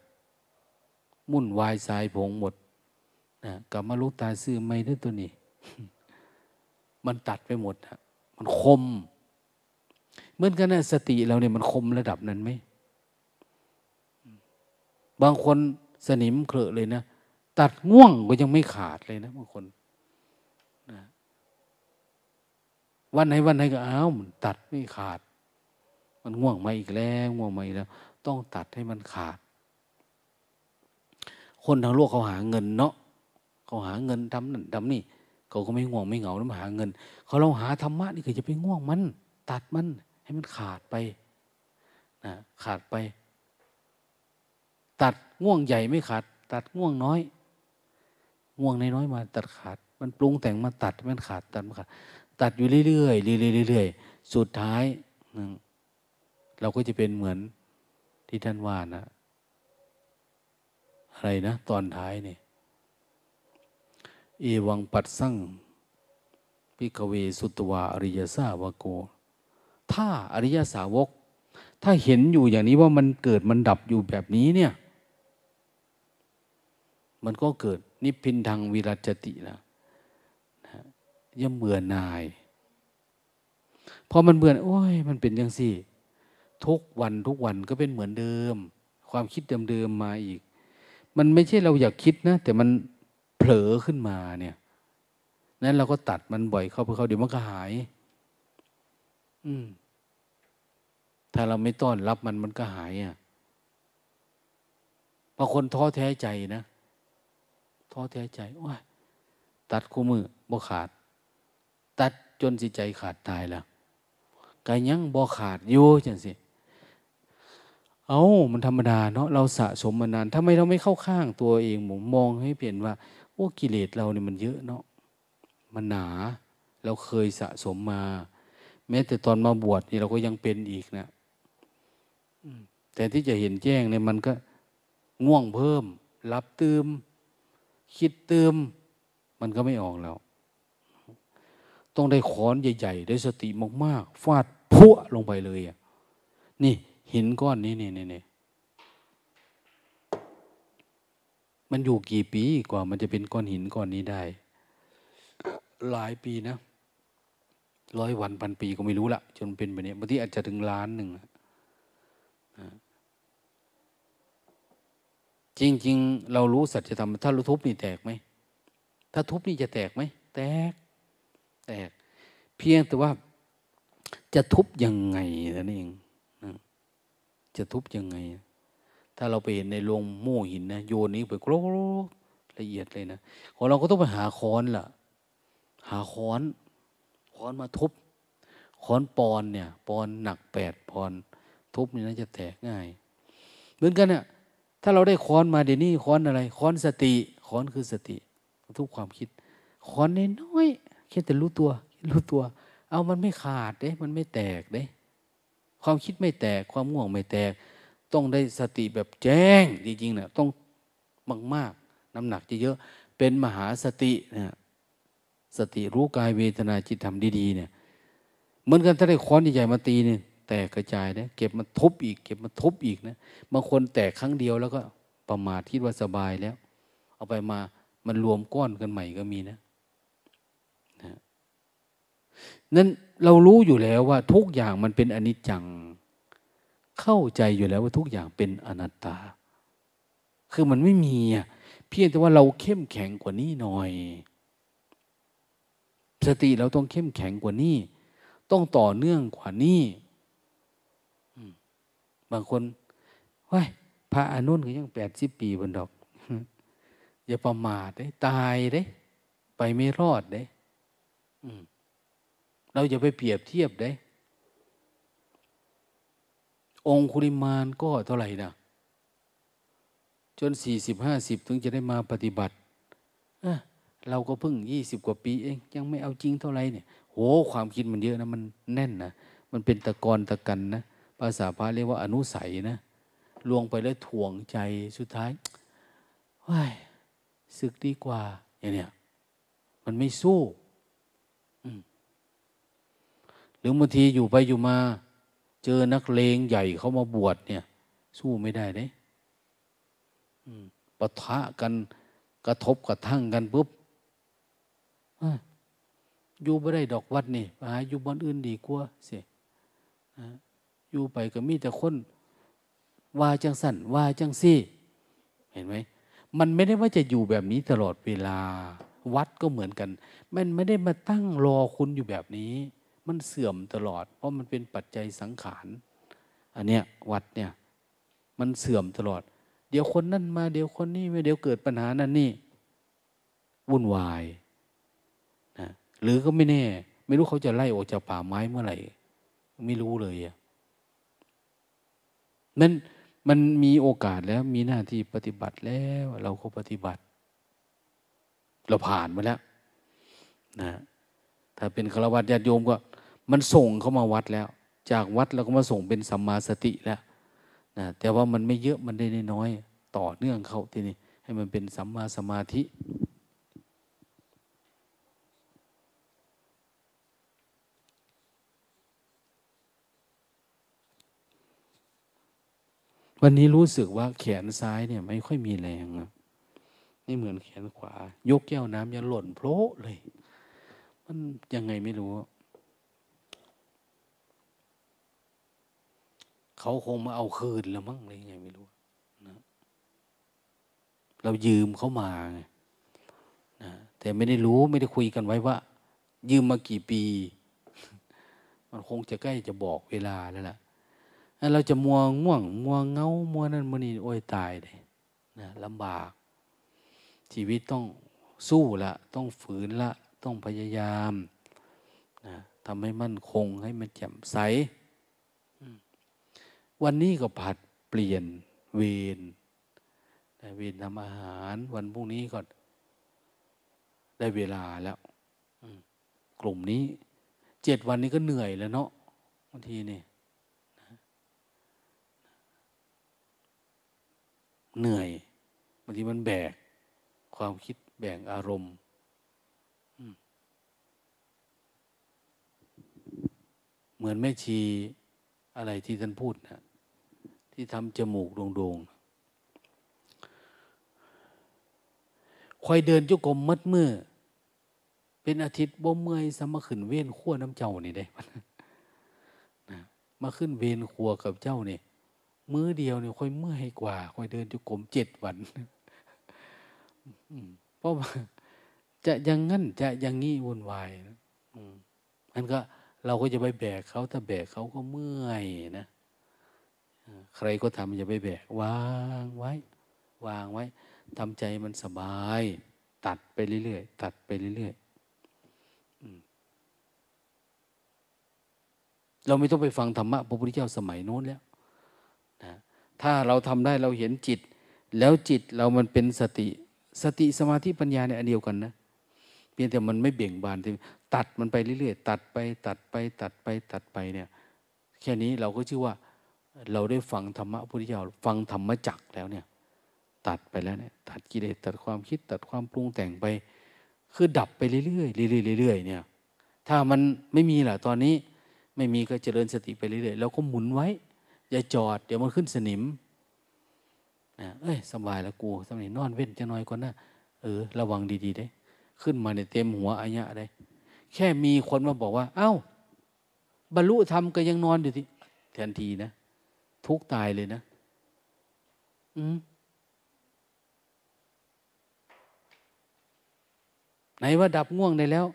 มุ่นวายสายผงหมดนะกลับมาลูกตาซื้อไม่ได้ตัวนี้ มันตัดไปหมดฮะมันคม เหมือนกันนะสติเราเนี่ยมันคมระดับนั้นไหม บางคนสนิมเคลอะเลยนะ ตัดง่วงก็ยังไม่ขาดเลยนะบางคนนะวันไหนวันไหนก็อ้าวมันตัดไม่ขาด มันง่วงมาอีกแล้วง่วงมาอีกแล้ว ต้องตัดให้มันขาด คนทางโลกเขาหาเงินเนาะเขาหาเงินทำนั่นทำนี่เขาก็ไม่ง่วงไม่เหงาแล้วมาหาเงิน เขาเราหาธรรมะนี่คือจะไปง่วงมัน ตัดมันให้มันขาดไปนะขาดไป ตัดง่วงใหญ่ไม่ขาด ตัดง่วงน้อย ง่วงน้อยมา ตัดขาด มันปรุงแต่งมาตัดมันขาดตัดมันขาด ตัดอยู่เรื่อยๆเรื่อยๆเรื่อยๆสุดท้ายเราก็จะเป็นเหมือนที่ท่านว่านะอะไรนะ ตอนท้ายเนี่ยเอวังปัดสั่งพิกเวสุตวาอริยสาวโก ถ้าอริยสาวก ถ้าเห็นอยู่อย่างนี้ว่ามันเกิดมันดับอยู่แบบนี้เนี่ย มันก็เกิดนิพพินทางวิรัจตินะนะย่อมเบื่อหน่ายพอมันเบื่อโอ้ย มันเป็นยังสี่ ทุกวันทุกวันก็เป็นเหมือนเดิม ความคิดเดิมๆมาอีก มันไม่ใช่เราอยากคิดนะ แต่มันเผลอขึ้นมาเนี่ยนั้นเราก็ตัดมันบ่อยเข้าไปเขาเดี๋ยวมันก็หาย อืม ถ้าเราไม่ต้อนรับมันมันก็หายอะบางคนท้อแท้ใจนะ ท้อแท้ใจว่าตัดคู่มือบ่ขาด ตัดจนสิใจขาดตายแล้วกายยังบ่ขาดอยู่จังสิเอามันธรรมดาเนาะเราสะสมมานานทำไมเราไม่เข้าข้างตัวเองผมมองให้เปลี่ยนว่าโอ้กิเลสเราเนี่ยมันเยอะเนาะมันหนา เราเคยสะสมมา แม้แต่ตอนมาบวชนี่เราก็ยังเป็นอีกนะแต่ที่จะเห็นแจ้งเนี่ยมันก็ง่วงเพิ่มรับเติม คิดเติมมันก็ไม่ออกแล้ว ต้องได้ขอนใหญ่ๆ ได้สติมากๆ ฟาดพุ่ลงไปเลยอะนี่หินก้อนนี้นี่นี่นมันอยู่กี่ปีกว่ามันจะเป็นก้อนหินก้อนนี้ได้ หลายปีนะร้อยวันพันปีก็ไม่รู้ละจนเป็นแบบนี้บางทีอาจจะถึงล้านหนึ่ง จริง ๆ เรารู้สัจธรรมถ้ารู้ทุบนี่แตกไหมถ้าทุบนี่จะแตกไหมแตก แตก เพียงแต่ว่า จะทุบยังไงนั่นเองจะทุบยังไง ถ้าเราไปเห็นในโรงโม่หินนะโยนนี้ไปโกรละเอียดเลยนะของเราก็ต้องไปหาค้อนล่ะ หาค้อน ค้อนมาทุบ ค้อนปอนเนี่ย ปอนหนักแปดปอน ทุบนี่นะจะแตกง่าย เหมือนกันเนี่ย ถ้าเราได้ค้อนมาเดี๋ยวนี้ค้อนอะไรค้อนสติค้อนคือสติ ทุกความคิดขอนน้อยๆแค่แต่รู้ตัว รู้ตัว เอามันไม่ขาดเด้ มันไม่แตกเด้ ความคิดไม่แตกความง่วงไม่แตก ต้องได้สติแบบแจ้งจริงๆเนะ่ยต้องมากๆน้ำหนักจะเยอะเป็นมหาสตินะสติรู้กายเวทนาจิตธรรมดีๆเนี่ยเหมือนกันถ้าได้ค้อนใหญ่ๆมาตีเนี่ย แตกกระจายนะเก็บมาทุบอีก เก็บมาทุบอีกนะบางคนแตกครั้งเดียวแล้วก็ประมาทคิดว่าสบายแล้ว เอาไปมามันรวมก้อนกันใหม่ก็มีนะนะนั้นเรารู้อยู่แล้วว่าทุกอย่างมันเป็นอนิจจัง เข้าใจอยู่แล้วว่าทุกอย่างเป็นอนัตตา คือมันไม่มีอะเพียงแต่ว่าเราเข้มแข็งกว่านี้หน่อย สติเราต้องเข้มแข็งกว่านี้ ต้องต่อเนื่องกว่านี้ บางคนว้ายพระอนุนก็ยังแปดสิบปีบนดอก อย่าประมาทได้ตายได้ไปไม่รอดได้เราจะไปเปรียบเทียบได้ องคุริมานก็เท่าไหร่นะจนสี่สิบห้าสิบถึงจะได้มาปฏิบัติเราก็เพิ่งยี่สิบกว่าปีเองยังไม่เอาจริงเท่าไหร่เนี่ยโหความคิดมันเยอะนะ มันแน่นนะ มันเป็นตะกอนตะกันนะ ภาษาพระเรียกว่าอนุสัยนะลวงไปแล้วถ่วงใจสุดท้ายว้ายศึกดีกว่า อย่างเนี้ยมันไม่สู้หรือบางทีอยู่ไปอยู่มา เจอนักเลงใหญ่เขามาบวชเนี่ย สู้ไม่ได้เด้ปะทะกันกระทบกระทั่งกันปุ๊บอยู่ไม่ได้ดอกวัดนี่หาอยู่บ้านอื่นดีกว่าสีย อยู่ไปก็มีแต่คนว่าจังสั่นว่าจังซี่ เห็นไหมมันไม่ได้ว่าจะอยู่แบบนี้ตลอดเวลา วัดก็เหมือนกัน มันไม่ได้มาตั้งรอคุณอยู่แบบนี้ มันเสื่อมตลอด เพราะมันเป็นปัจจัยสังขารอันเนี้ยวัดเนี่ย มันเสื่อมตลอด เดี๋ยวคนนั่นมาเดี๋ยวคนนี้มาเดี๋ยวเกิดปัญหานั่นนี่วุ่นวายนะหรือก็ไม่แน่ ไม่รู้เขาจะไล่ออกจากป่าไม้เมื่อไหร่ ไม่รู้เลยอะ นั้นมันมีโอกาสแล้วมีหน้าที่ปฏิบัติแล้ว เราก็ปฏิบัติ เราผ่านมาแล้วนะถ้าเป็นฆราวาสญาติโยมก็ มันส่งเข้ามาวัดแล้ว จากวัดเราก็มาส่งเป็นสัมมาสติแล้วนะแต่ว่ามันไม่เยอะมันได้น้อย ต่อเนื่องเข้าทีนี้ให้มันเป็นสัมมาสมาธิ วันนี้รู้สึกว่าแขนซ้ายเนี่ยไม่ค่อยมีแรงนี่เหมือนแขนขวา ยกแก้วน้ำยังหล่นโผล่เลย มันยังไงไม่รู้ เขาคงมาเอาคืนแล้วมั้งอะไรยังไงไม่รู้นะเรายืมเขามาไงนะแต่ไม่ได้รู้ไม่ได้คุยกันไว้ว่า ยืมมากี่ปี มันคงจะใกล้จะบอกเวลาแล้วล่ะ เราจะมัวง่วง มัวเงา มัวนั่นมัวนี่โอ้ยตายเลยนะลำบาก ชีวิตต้องสู้ละต้องฝืนละ ต้องพยายามนะทำให้มั่นคงให้มันแจ่มใส วันนี้ก็ผัดเปลี่ยนเวรเวรทำอาหาร วันพรุ่งนี้ก็ได้เวลาแล้วกลุ่มนี้ เจ็ดวันนี้ก็เหนื่อยแล้วเนาะบางทีนี่ เหนื่อยบางทีมันแบก ความคิดแบ่งอารมณ์เหมือนแม่ชีอะไรที่ท่านพูดนะที่ทำจมูกโด่งๆคอยเดินจุกรมมัดมือเป็นอาทิตย์บ่เมื่อยสมาขึ้นเว้นขั้วน้ำเจ้านี่ได้มาขึ้นเวนครัวกับเจ้านี่ มื้อเดียวเนี่ยค่อยเมื่อยกว่าค่อยเดินจุกรมเจ็ดวันเพราะว่าจะยังงั้นจะยังงี้วุ่นวายนะอันก็เราก็จะไปแบกเขาถ้าแบกเขาก็เมื่อยนะใครก็ทำอย่าไปแบกวางไว้ วางไว้ทำใจมันสบาย ตัดไปเรื่อยๆตัดไปเรื่อยๆเราไม่ต้องไปฟังธรรมะพระพุทธเจ้าสมัยโน้นแล้ว นะถ้าเราทำได้เราเห็นจิต แล้วจิตเรามันเป็นสติ สติสมาธิปัญญาในอันเดียวกันนะเพียงแต่มันไม่เบี่ยงบานที่ตัดมันไปเรื่อยๆตัดไปตัดไปตัดไปตัดไปเนี่ยแค่นี้เราก็ชื่อว่าเราได้ฟังธรรมะพุทธเจ้าฟังธรรมจักแล้วเนี่ย ตัดไปแล้วเนี่ยตัดกิเลสตัดความคิดตัดความปรุงแต่งไป คือดับไปเรื่อยๆเรื่อยๆเรื่อยๆเนี่ยถ้ามันไม่มีล่ะตอนนี้ไม่มีก็เจริญสติไปเรื่อยๆแล้วก็หมุนไว้ อย่าจอด เดี๋ยวมันขึ้นสนิมเอ้ยสบายแล้วกูสมัยนอนเว้นจะน้อยกว่านะเออ ระวังดีๆได้ ขึ้นมาเนี่ยเต็มหัวอายะได้ แค่มีคนมาบอกว่า เอา้า บรรลุธรรมก็ยังนอนอยู่ที่แทนทีนะ ทุกตายเลยนะ อืมไหนว่าดับง่วงได้แล้ว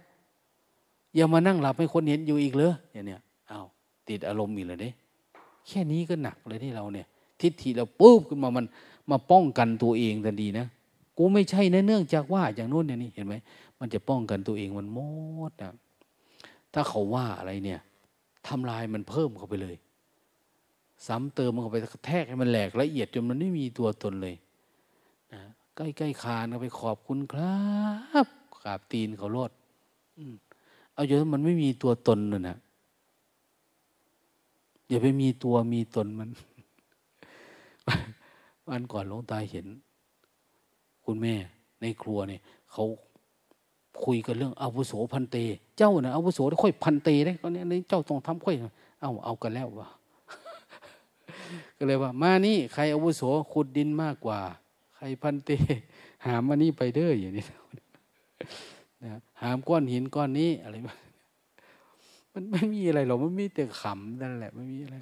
อย่ามานั่งหลับให้คนเห็นอยู่อีกเลยอย่างเนี้ยอา้าวติดอารมณ์อีกเลยเนี่ แค่นี้ก็หนักเลยที่เราเนี่ย ทิฏฐิเราปุ๊บขึ้นมามันมาป้องกันตัวเองทันทีนะกูไม่ใช่นะเนื่องจากว่าอย่างโน้นอย่างนี้เห็นไหมมันจะป้องกันตัวเองมันหมดนะถ้าเขาว่าอะไรเนี่ยทำลายมันเพิ่มเข้าไปเลย ซ้ำเติมมันเข้าไปแทกให้มันแหลกละเอียดจนมันไม่มีตัวตนเลยนะใกล้ๆคานก็ไปขอบคุณครับขาบตีนเขาลดเอาอยู่มันไม่มีตัวตนเลยนะ อย่าไปมีตัวมีตนมันวันก่อนหลวงตาเห็น คุณแม่ ในครัวเนี่ยเขาคุยกันเรื่องอาวุโสพันเต เจ้านะอาวุโสค่อยพันเตได้เขาเนี่ยเจ้าต้องทำค่อยเอาเอากันแล้ววะก็เลยว่า มานี่ใครอาวุโสขุดดินมากกว่า ใครพันเต หามมานี่ไปเด้ออย่างนี้นะหามก้อนหินก้อนนี้อะไรบ้าง มันไม่มีอะไรหรอกมันมีแต่ขำนั่นแหละ ไม่มีอะไร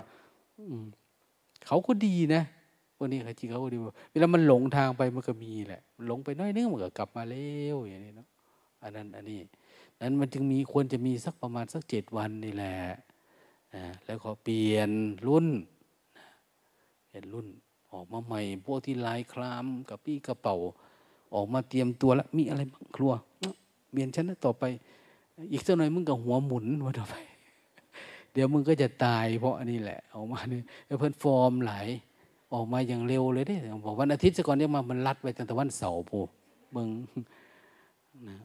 เขาก็ดีนะวันนี้จริงเขาก็ดีเวลามันหลงทางไปมันก็มีแหละ หลงไปน้อยนึงมันก็กลับมาเร็วอย่างนี้เนาะอันนั้น อันนี้ นั้นมันจึงมีควรจะมีสักประมาณสักเจ็ดวันนี่แหละนะแล้วก็เปลี่ยนรุ่นเปลี่ยนรุ่นออกมาใหม่ พวกที่ลายคลามกับพี่กระเป๋า ออกมาเตรียมตัวแล้วมีอะไรบ้างครัวเปลี่ยนชั้นต่อไป อีกสักหน่อยมึงกับหัวหมุนว่าต่อไป เดี๋ยวมึงก็จะตายเพราะอันนี้แหละออกมาเนี่ยเพื่อนฟอร์มไหลออกมาอย่างเร็วเลยได้บอกวันอาทิตย์ก่อนเนี่ยมามันลัดไปตั้งแต่วันเสาร์ปูมึงนะ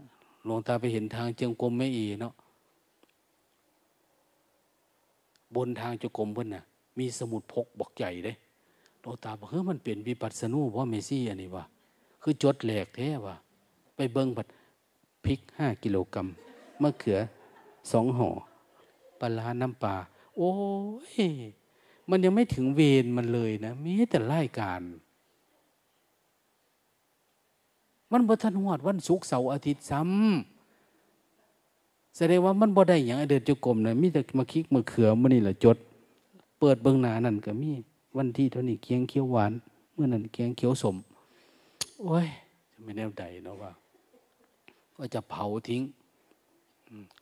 หลวงตาไปเห็นทางเจียงกรมไม่อีเนาะบนทางเจียงกรมเพื่นน่ะ มีสมุดพกบอกใหญ่เลยหลวงตาบอกเฮ้ยมันเปลี่ยนวิปัสสนูเพราะเมซี่อันนี้วะคือจดแหลกแท้วะไปเบิ้งผัดพริกห้ากิโลกรัม มะเขือสองห่อปลาน้ำปลาโอ้ยมันยังไม่ถึงเวรมันเลยนะมีแต่ไล่การ มันบ่ทันหวดวันศุกร์เสาร์อาทิตย์ซ้ำแสดงว่ามันบ่ได้อย่างเดินจุกรมนะมีแต่มาคิกมาเขือมันนี่แหละจด เปิดเบื้องหน้านั่นก็มีวันที่เท่านี้เคียงเคี้ยวหวานเมื่อนั้นเคียงเคี้ยวสมโอ้ยจะไม่แน่ใจเนาะว่า ก็จะเผาทิ้ง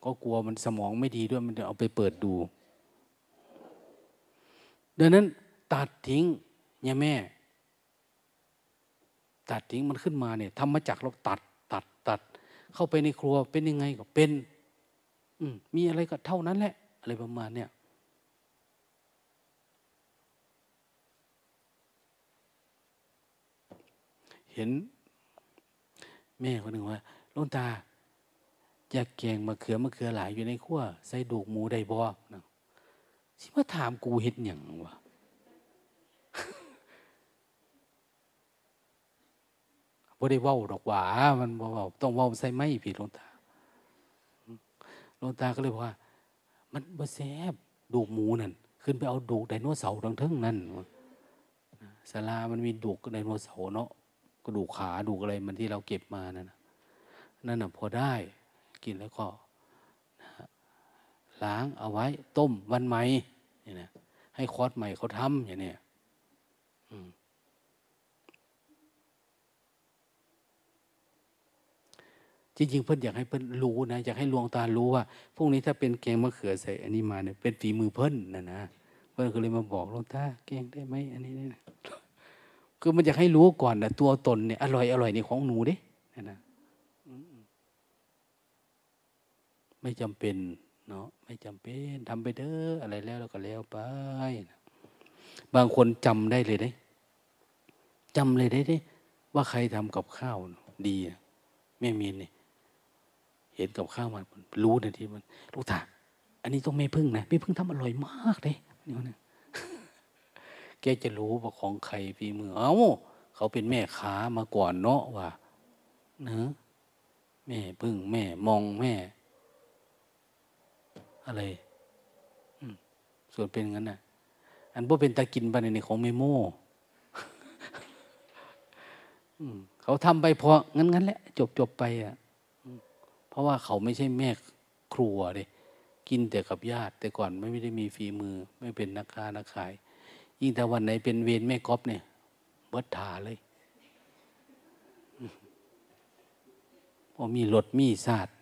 ก็กลัวมันสมองไม่ดีด้วยมันจะเอาไปเปิดดู ดังนั้นตัดทิ้งเนี่ยแม่ ตัดทิ้งมันขึ้นมาเนี่ยทำมาจากเราตัด ตัด ตัด เข้าไปในครัวเป็นยังไงก็เป็น อืมมีอะไรก็เท่านั้นแหละ อะไรประมาณเนี่ยเห็น แม่คนหนึ่งว่าลุงตา อยากแกงมะเขือมะเขือหลายอยู่ในขั้วใส่ดูกหมูได้บ่นะสิมาถามกูเห็ดหยังวะบ่ได้เว้าดอกหว่ามันบ่เว้าต้องเว้าใส่ไม้พี่หลวงตาหลวงตาก็เลยบอกว่า มันบ่แซบดูกหมูนั่นขึ้นไปเอาดูกไดโนเสาร์ทั้งทั้งนั่นสารามันมีดูกไดโนเสาร์เนาะกระดูกขาดูกอะไรมันที่เราเก็บมานั่นนั่นน่ะพอได้ กินแล้วก็ล้างเอาไว้ ต้มวันใหม่เนี่ยนะให้คอร์สใหม่เขาทำอย่างนี้จริงๆเพื่อนอยากให้เพื่อนรู้นะอยากให้ลวงตารู้ว่าพรุ่งนี้ถ้าเป็นแกงมะเขือใส่อันนี้มาเนี่ยเป็นฝีมือเพื่อนนะนะเพื่อนก็เลยมาบอกลวงตาแกงได้ไหมอันนี้เนี่ยคือมันอยากให้รู้ก่อนนะตัวตนเนี่ยอร่อยอร่อยในของหนูเด้นะนะ ไม่จำเป็นเนาะไม่จำเป็นทำไปเด้ออะไรแล้วเราก็แล้วไป บางคนจำได้เลยได้จำเลยได้ได้ว่าใครทำกับข้าวดีแม่มีนนี่เห็นกับข้าวมันรู้ทันทีมันลูกตาอันนี้ต้องไม่พึ่งนะไม่พึ่งทำอร่อยมากเลยนี่นะแกจะรู้ว่าของใครฝีมือเอ้าเขาเป็นแม่ค้ามาก่อนเนาะว่าเนะแม่พึ่งแม่มองแม่ อะไรส่วนเป็นงั้นนะอันพวกเป็นตากินไปในของเมโมเขาทำไปพองั้นงั้นแหละ จบจบไปอะเพราะว่าเขาไม่ใช่แม่ครัวเลยกินแต่กับญาติ แต่ก่อนไม่ได้มีฝีมือ ไม่เป็นนักค้านักขาย ยิ่งแต่วันไหนเป็นเวรแม่ก๊อฟเนี่ยเบิดถาเลยพอมีรถมีศาสตร์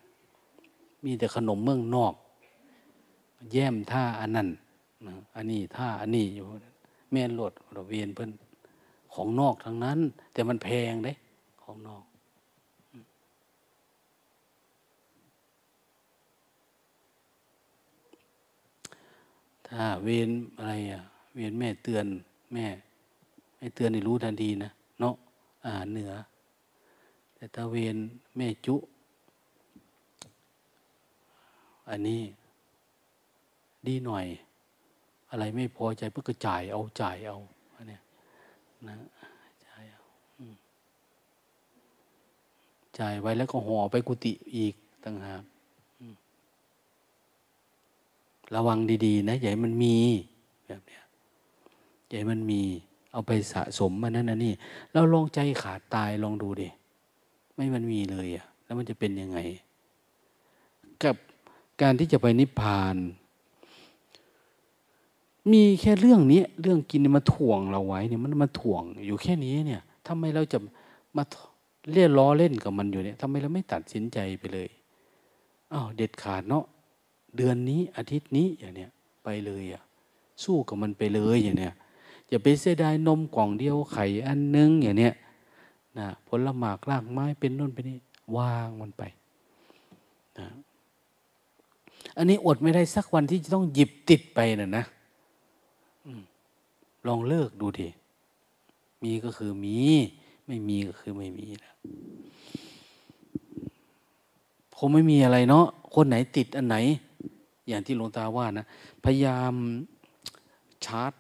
มีแต่ขนมเมืองนอก แย้มท่าอันนั้นอันนี้ท่าอันนี้อยู่แม่นรถเราเวียนเพิ่นของนอกทั้งนั้น แต่มันแพงเด้ ของนอกถ้าเวียนอะไรอะเวียนแม่เตือนแม่ไม่เตือนนี่รู้ทันทีนะเนาะอาหาเหนือ แต่ถ้าเวียนแม่จุ อันนี้ ดีหน่อย อะไรไม่พอใจเพื่อก็จ่ายเอาจ่ายเอาอันนี้นะจ่ายเอาจ่ายไว้แล้วก็ห่อไปกุฏิอีกต่างหากระวังดีๆ นะอย่าให้มันมีแบบเนี้ยอย่าให้มันมี เอาไปสะสมมานั่นนะนี่เราลองใจขาดตายลองดูดิไม่มันมีเลยอะแล้วมันจะเป็นยังไง กับการที่จะไปนิพพาน มีแค่เรื่องนี้เรื่องกินมาถ่วงเราไว้เนี่ยมันมาถ่วงอยู่แค่นี้เนี่ยทำไมเราจะมาเล่นล้อเล่นกับมันอยู่เนี่ยทำไมเราไม่ตัดสินใจไปเลยอ้าวเด็ดขาดเนาะเดือนนี้อาทิตย์นี้อย่างเนี้ยไปเลยอะสู้กับมันไปเลยอย่างเนี้ยอย่าไปเสียดายนมกล่องเดียวไข่อันนึงอย่างเนี้ยนะผลหมากรากไม้เป็นน่นเป็นนี่วางมันไปนะอันนี้อดไม่ได้สักวันที่จะต้องหยิบติดไปน่ะนะ ลองเลิกดูดิ มีก็คือมี ไม่มีก็คือไม่มีนะคงไม่มีอะไรเนาะ คนไหนติดอันไหน อย่างที่หลวงตาว่านะ พยายามชาร์จ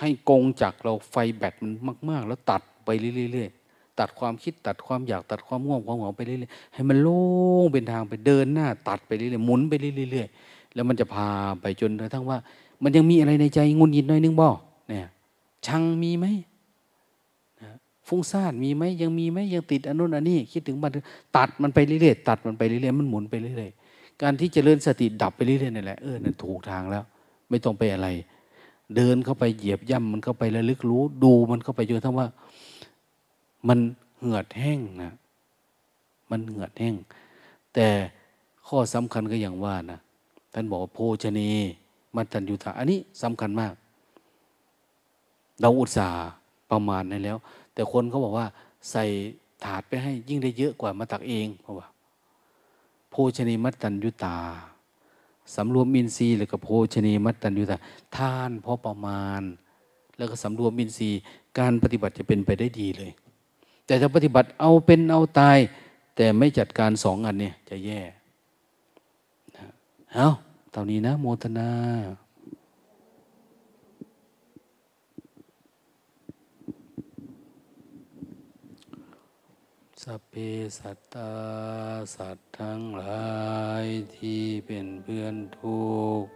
ให้กงจากเราไฟแบตมันมาก ๆ แล้วตัดไปเรื่อยๆ ตัดความคิดตัดความอยากตัดความง่วงความเหงาไปเรื่อยๆ ให้มันโล่งเป็นทางไปเดินหน้า ตัดไปเรื่อยๆ หมุนไปเรื่อยๆ แล้วมันจะพาไปจนกระทั่งว่า มันยังมีอะไรในใจงุนยินน้อยนึงบ่เนี่ยชังมีไหมฟุ้งซ่านมีไหมยังมีไหมยังติดอันนู้นอันนี้ คิดถึงมันตัดมันไปเรื่อยๆตัดมันไปเรื่อยๆมันหมุนไปเรื่อยๆการที่จเลื่อนสติดับไปเรื่อยๆนี่แหละเออนั่นถูกทางแล้ว ไม่ต้องไปอะไร เดินเข้าไปเหยียบย่ำมันเข้าไประลึกรู้ ดูมันเข้าไปจนทั้งว่า มันเหือดแห้งนะมันเหือดแห้ง แต่ข้อสำคัญก็อย่างว่านะท่านบอกว่าโภชเน มัตตัญญูตา อันนี้สำคัญมาก เราอุตส่าห์ประมาณนั้นแล้ว แต่คนเขาบอกว่า ใส่ถาดไปให้ยิ่งได้เยอะกว่ามาตักเองเพราะว่า โภชนีมัตตัญยุตาสำรวมอินทรีย์หรือกับโภชนีมัตตัญยุตาทานพอประมาณ แล้วก็สำรวมอินทรีย์ การปฏิบัติจะเป็นไปได้ดีเลย แต่ถ้าปฏิบัติเอาเป็นเอาตาย แต่ไม่จัดการสองอันเนี่ยจะแย่เอา เท่านี้นะโมทนาสัพเพสัตตาสัตว์ทั้งหลายที่เป็นเพื่อนทุกข์